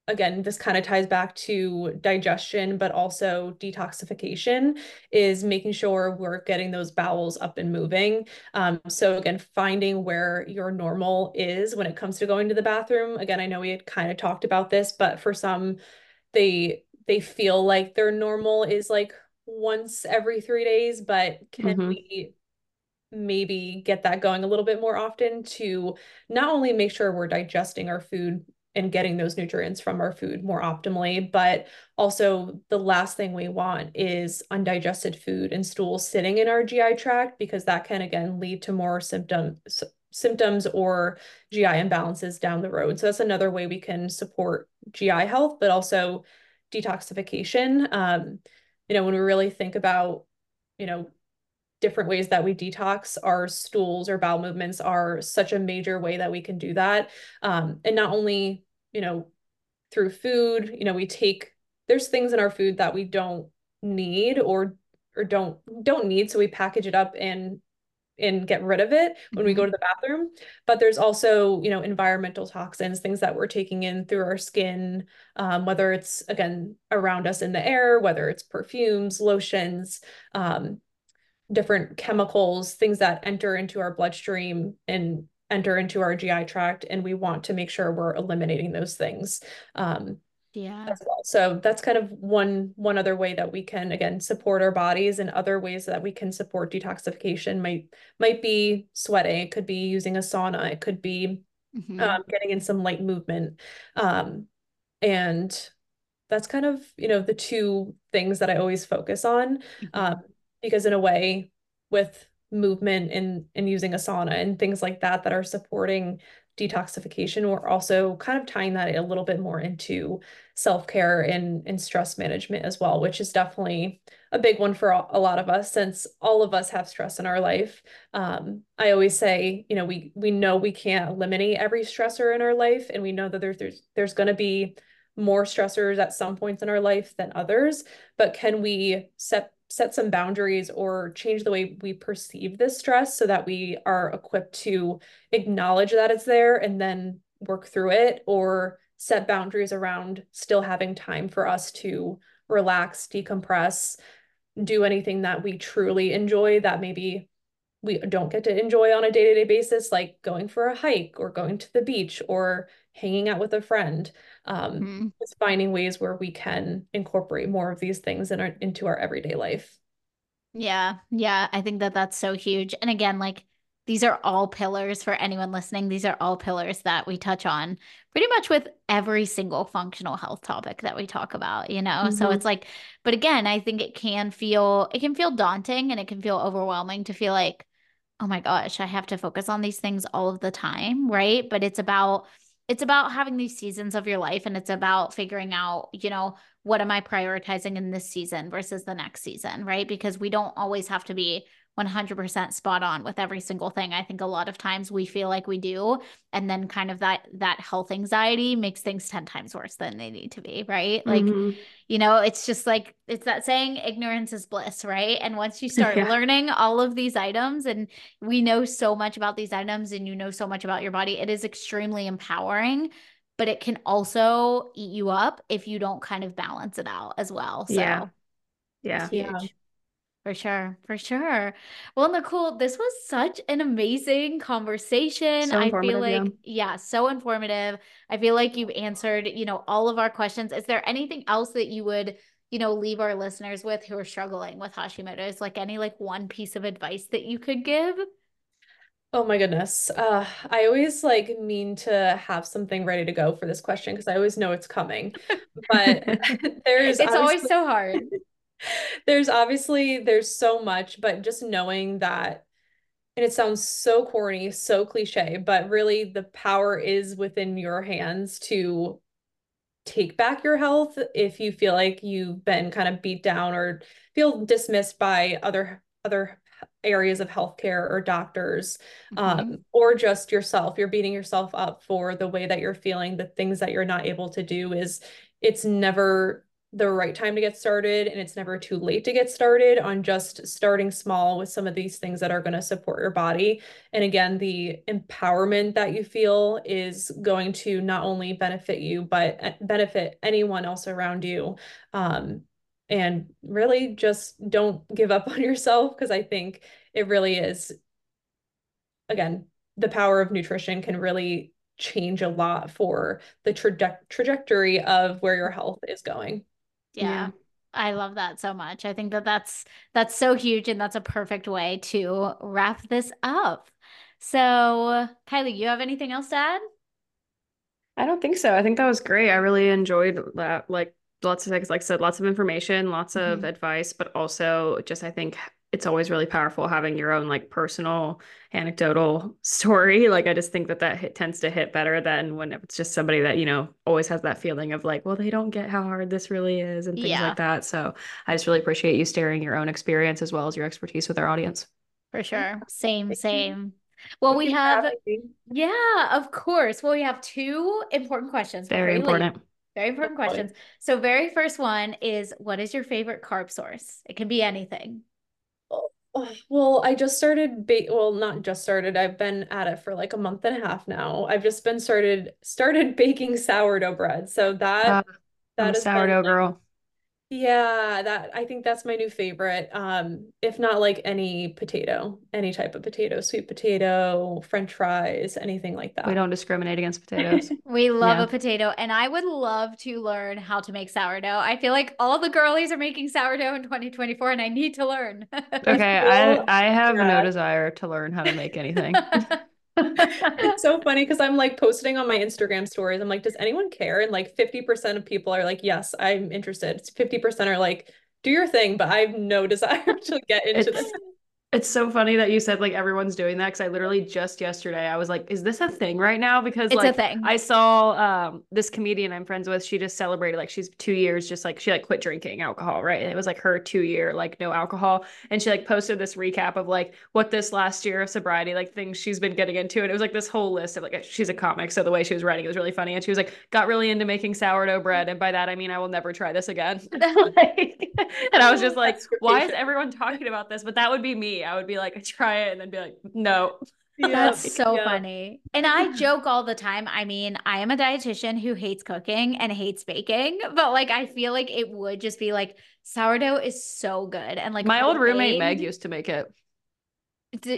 again, this kind of ties back to digestion, but also detoxification is making sure we're getting those bowels up and moving. Um, so again, finding where your normal is when it comes to going to the bathroom. Again, I know we had kind of talked about this, but for some, they they feel like their normal is like once every three days, but can mm-hmm. we maybe get that going a little bit more often to not only make sure we're digesting our food and getting those nutrients from our food more optimally. But also, the last thing we want is undigested food and stool sitting in our GI tract because that can again lead to more symptoms symptoms or GI imbalances down the road. So that's another way we can support GI health, but also detoxification. Um, you know, when we really think about, you know, different ways that we detox our stools or bowel movements are such a major way that we can do that. Um, and not only, you know, through food, you know, we take there's things in our food that we don't need or or don't don't need so we package it up and and get rid of it when we go mm-hmm. to the bathroom but there's also you know environmental toxins things that we're taking in through our skin um, whether it's again around us in the air whether it's perfumes lotions um, different chemicals things that enter into our bloodstream and enter into our gi tract and we want to make sure we're eliminating those things um, yeah as well so that's kind of one one other way that we can again support our bodies and other ways that we can support detoxification might might be sweating it could be using a sauna it could be mm-hmm. um, getting in some light movement um, and that's kind of you know the two things that i always focus on mm-hmm. um, because in a way with movement and and using a sauna and things like that that are supporting detoxification. We're also kind of tying that a little bit more into self-care and, and stress management as well which is definitely a big one for a lot of us since all of us have stress in our life. Um, i always say you know we we know we can't eliminate every stressor in our life and we know that there's there's, there's going to be more stressors at some points in our life than others but can we set set some boundaries or change the way we perceive this stress so that we are equipped to acknowledge that it's there and then work through it or set boundaries around still having time for us to relax, decompress, do anything that we truly enjoy that maybe we don't get to enjoy on a day-to-day basis like going for a hike or going to the beach or hanging out with a friend um, mm-hmm. just finding ways where we can incorporate more of these things in our, into our everyday life. Yeah yeah i think that that's so huge. And again like these are all pillars for anyone listening. These are all pillars that we touch on pretty much with every single functional health topic that we talk about you know? Mm-hmm. so it's like but again i think it can feel it can feel daunting and it can feel overwhelming to feel like oh my gosh i have to focus on these things all of the time right? But it's about it's about having these seasons of your life and it's about figuring out, you know, what am I prioritizing in this season versus the next season, right? Because we don't always have to be 100% spot on with every single thing. I think a lot of times we feel like we do and then kind of that that health anxiety makes things 10 times worse than they need to be, right? Like mm-hmm. you know, it's just like it's that saying ignorance is bliss, right? And once you start yeah. learning all of these items and we know so much about these items and you know so much about your body, it is extremely empowering but it can also eat you up if you don't kind of balance it out as well. So yeah. Yeah. yeah. For sure, for sure. Well, Nicole, this was such an amazing conversation. So I feel like, yeah. yeah, so informative. I feel like you've answered, you know, all of our questions. Is there anything else that you would, you know, leave our listeners with who are struggling with Hashimoto's? Like any like one piece of advice that you could give? Oh my goodness. Uh, I always like mean to have something ready to go for this question because I always know it's coming. But there's it's always so hard there's obviously there's so much, but just knowing that and it sounds so corny, so cliche, but really the power is within your hands to take back your health if you feel like you've been kind of beat down or feel dismissed by other other areas of healthcare or doctors mm-hmm. um, or just yourself you're beating yourself up for the way that you're feeling the things that you're not able to do is it's never the right time to get started and it's never too late to get started on just starting small with some of these things that are going to support your body. And again the empowerment that you feel is going to not only benefit you but uh, benefit anyone else around you. Um, and really just don't give up on yourself because i think it really is again the power of nutrition can really change a lot for the traje- trajectory of where your health is going yeah. yeah. I love that so much. I think that that's that's so huge and that's a perfect way to wrap this up. So, Kylie, you have anything else to add? I don't think so. I think that was great. I really enjoyed that. Like lots of things like I said, lots of information, lots of Mhm. advice, but also just I think it's always really powerful having your own like personal anecdotal story. Like I just think that that hit, tends to hit better than when it's just somebody that, you know, always has that feeling of like, well, they don't get how hard this really is and things Yeah. like that. So I just really appreciate you sharing your own experience as well as your expertise with our audience. For sure. Same, same. Well, we Thank you for have, yeah, of course. Well, we have two important questions. Very you leave. important. Very important questions. So, very first one is what is your favorite carb source? It can be anything. Oh, Well, I just started ba well, not just started. I've been at it for like a month and a half now. I've just been started started baking sourdough bread. So that Uh, that been sourdough like- girl. Yeah, that I think that's my new favorite. Um, if not like any potato, any type of potato, sweet potato, French fries, anything like that. We don't discriminate against potatoes. We love Yeah. a potato, and I would love to learn how to make sourdough. I feel like all the girlies are making sourdough in 2024, and I need to learn. Okay, I I have no desire to learn how to make anything. It's so funny because I'm like posting on my Instagram stories. I'm like, does anyone care? And like 50% of people are like, yes, I'm interested. 50% are like, do your thing, but I have no desire to get into It's this. It's so funny that you said like everyone's doing that because I literally just yesterday I was like, is this a thing right now? Because It's a like thing. I saw um this comedian I'm friends with, she just celebrated like she's two years just like she like quit drinking alcohol, right? And it was like her two year like no alcohol. And she like posted this recap of like what this last year of sobriety, like things she's been getting into. And it was like this whole list of like she's a comic. So the way she was writing it was really funny. And she was like, got really into making sourdough bread. And by that I mean I will never try this again. Like, and I was just like, why is everyone talking about this? But that would be me. I would be like, try it and then be like, no. That's so yeah. funny. And I joke all the time. I mean, I am a dietitian who hates cooking and hates baking, but like I feel like it would just be like sourdough is so good. And like My old roommate Meg used to make it.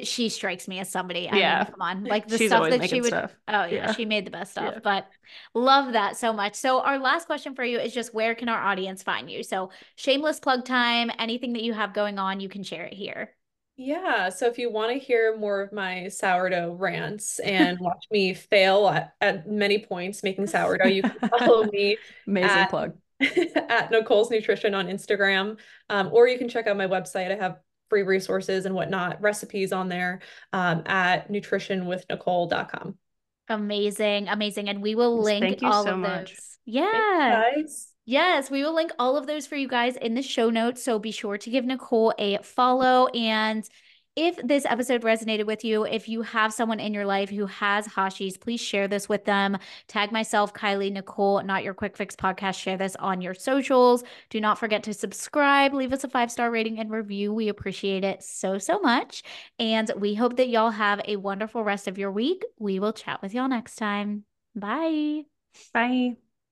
she strikes me as somebody. I Yeah. mean, come on. Like the She's stuff that she would stuff. Oh yeah, Yeah. she made the best stuff. Yeah. But love that so much. So our last question for you is just where can our audience find you? So shameless plug time, anything that you have going on, you can share it here. Yeah, so if you want to hear more of my sourdough rants and watch me fail at, at many points making sourdough, you can follow me Amazing At- plug. at Nicole's Nutrition on Instagram. Um, or you can check out my website. I have free resources and whatnot, recipes on there um, at nutritionwithnicole.com. Amazing, amazing. And we will link thank you all so of much. those. Yeah. Guys. Yes, we will link all of those for you guys in the show notes. So be sure to give Nicole a follow. And if this episode resonated with you, if you have someone in your life who has Hashi's, please share this with them. Tag myself, Kylie, Nicole, Not Your Quick Fix podcast. Share this on your socials. Do not forget to subscribe. Leave us a five star rating and review. We appreciate it so, so much. And we hope that y'all have a wonderful rest of your week. We will chat with y'all next time. Bye. Bye.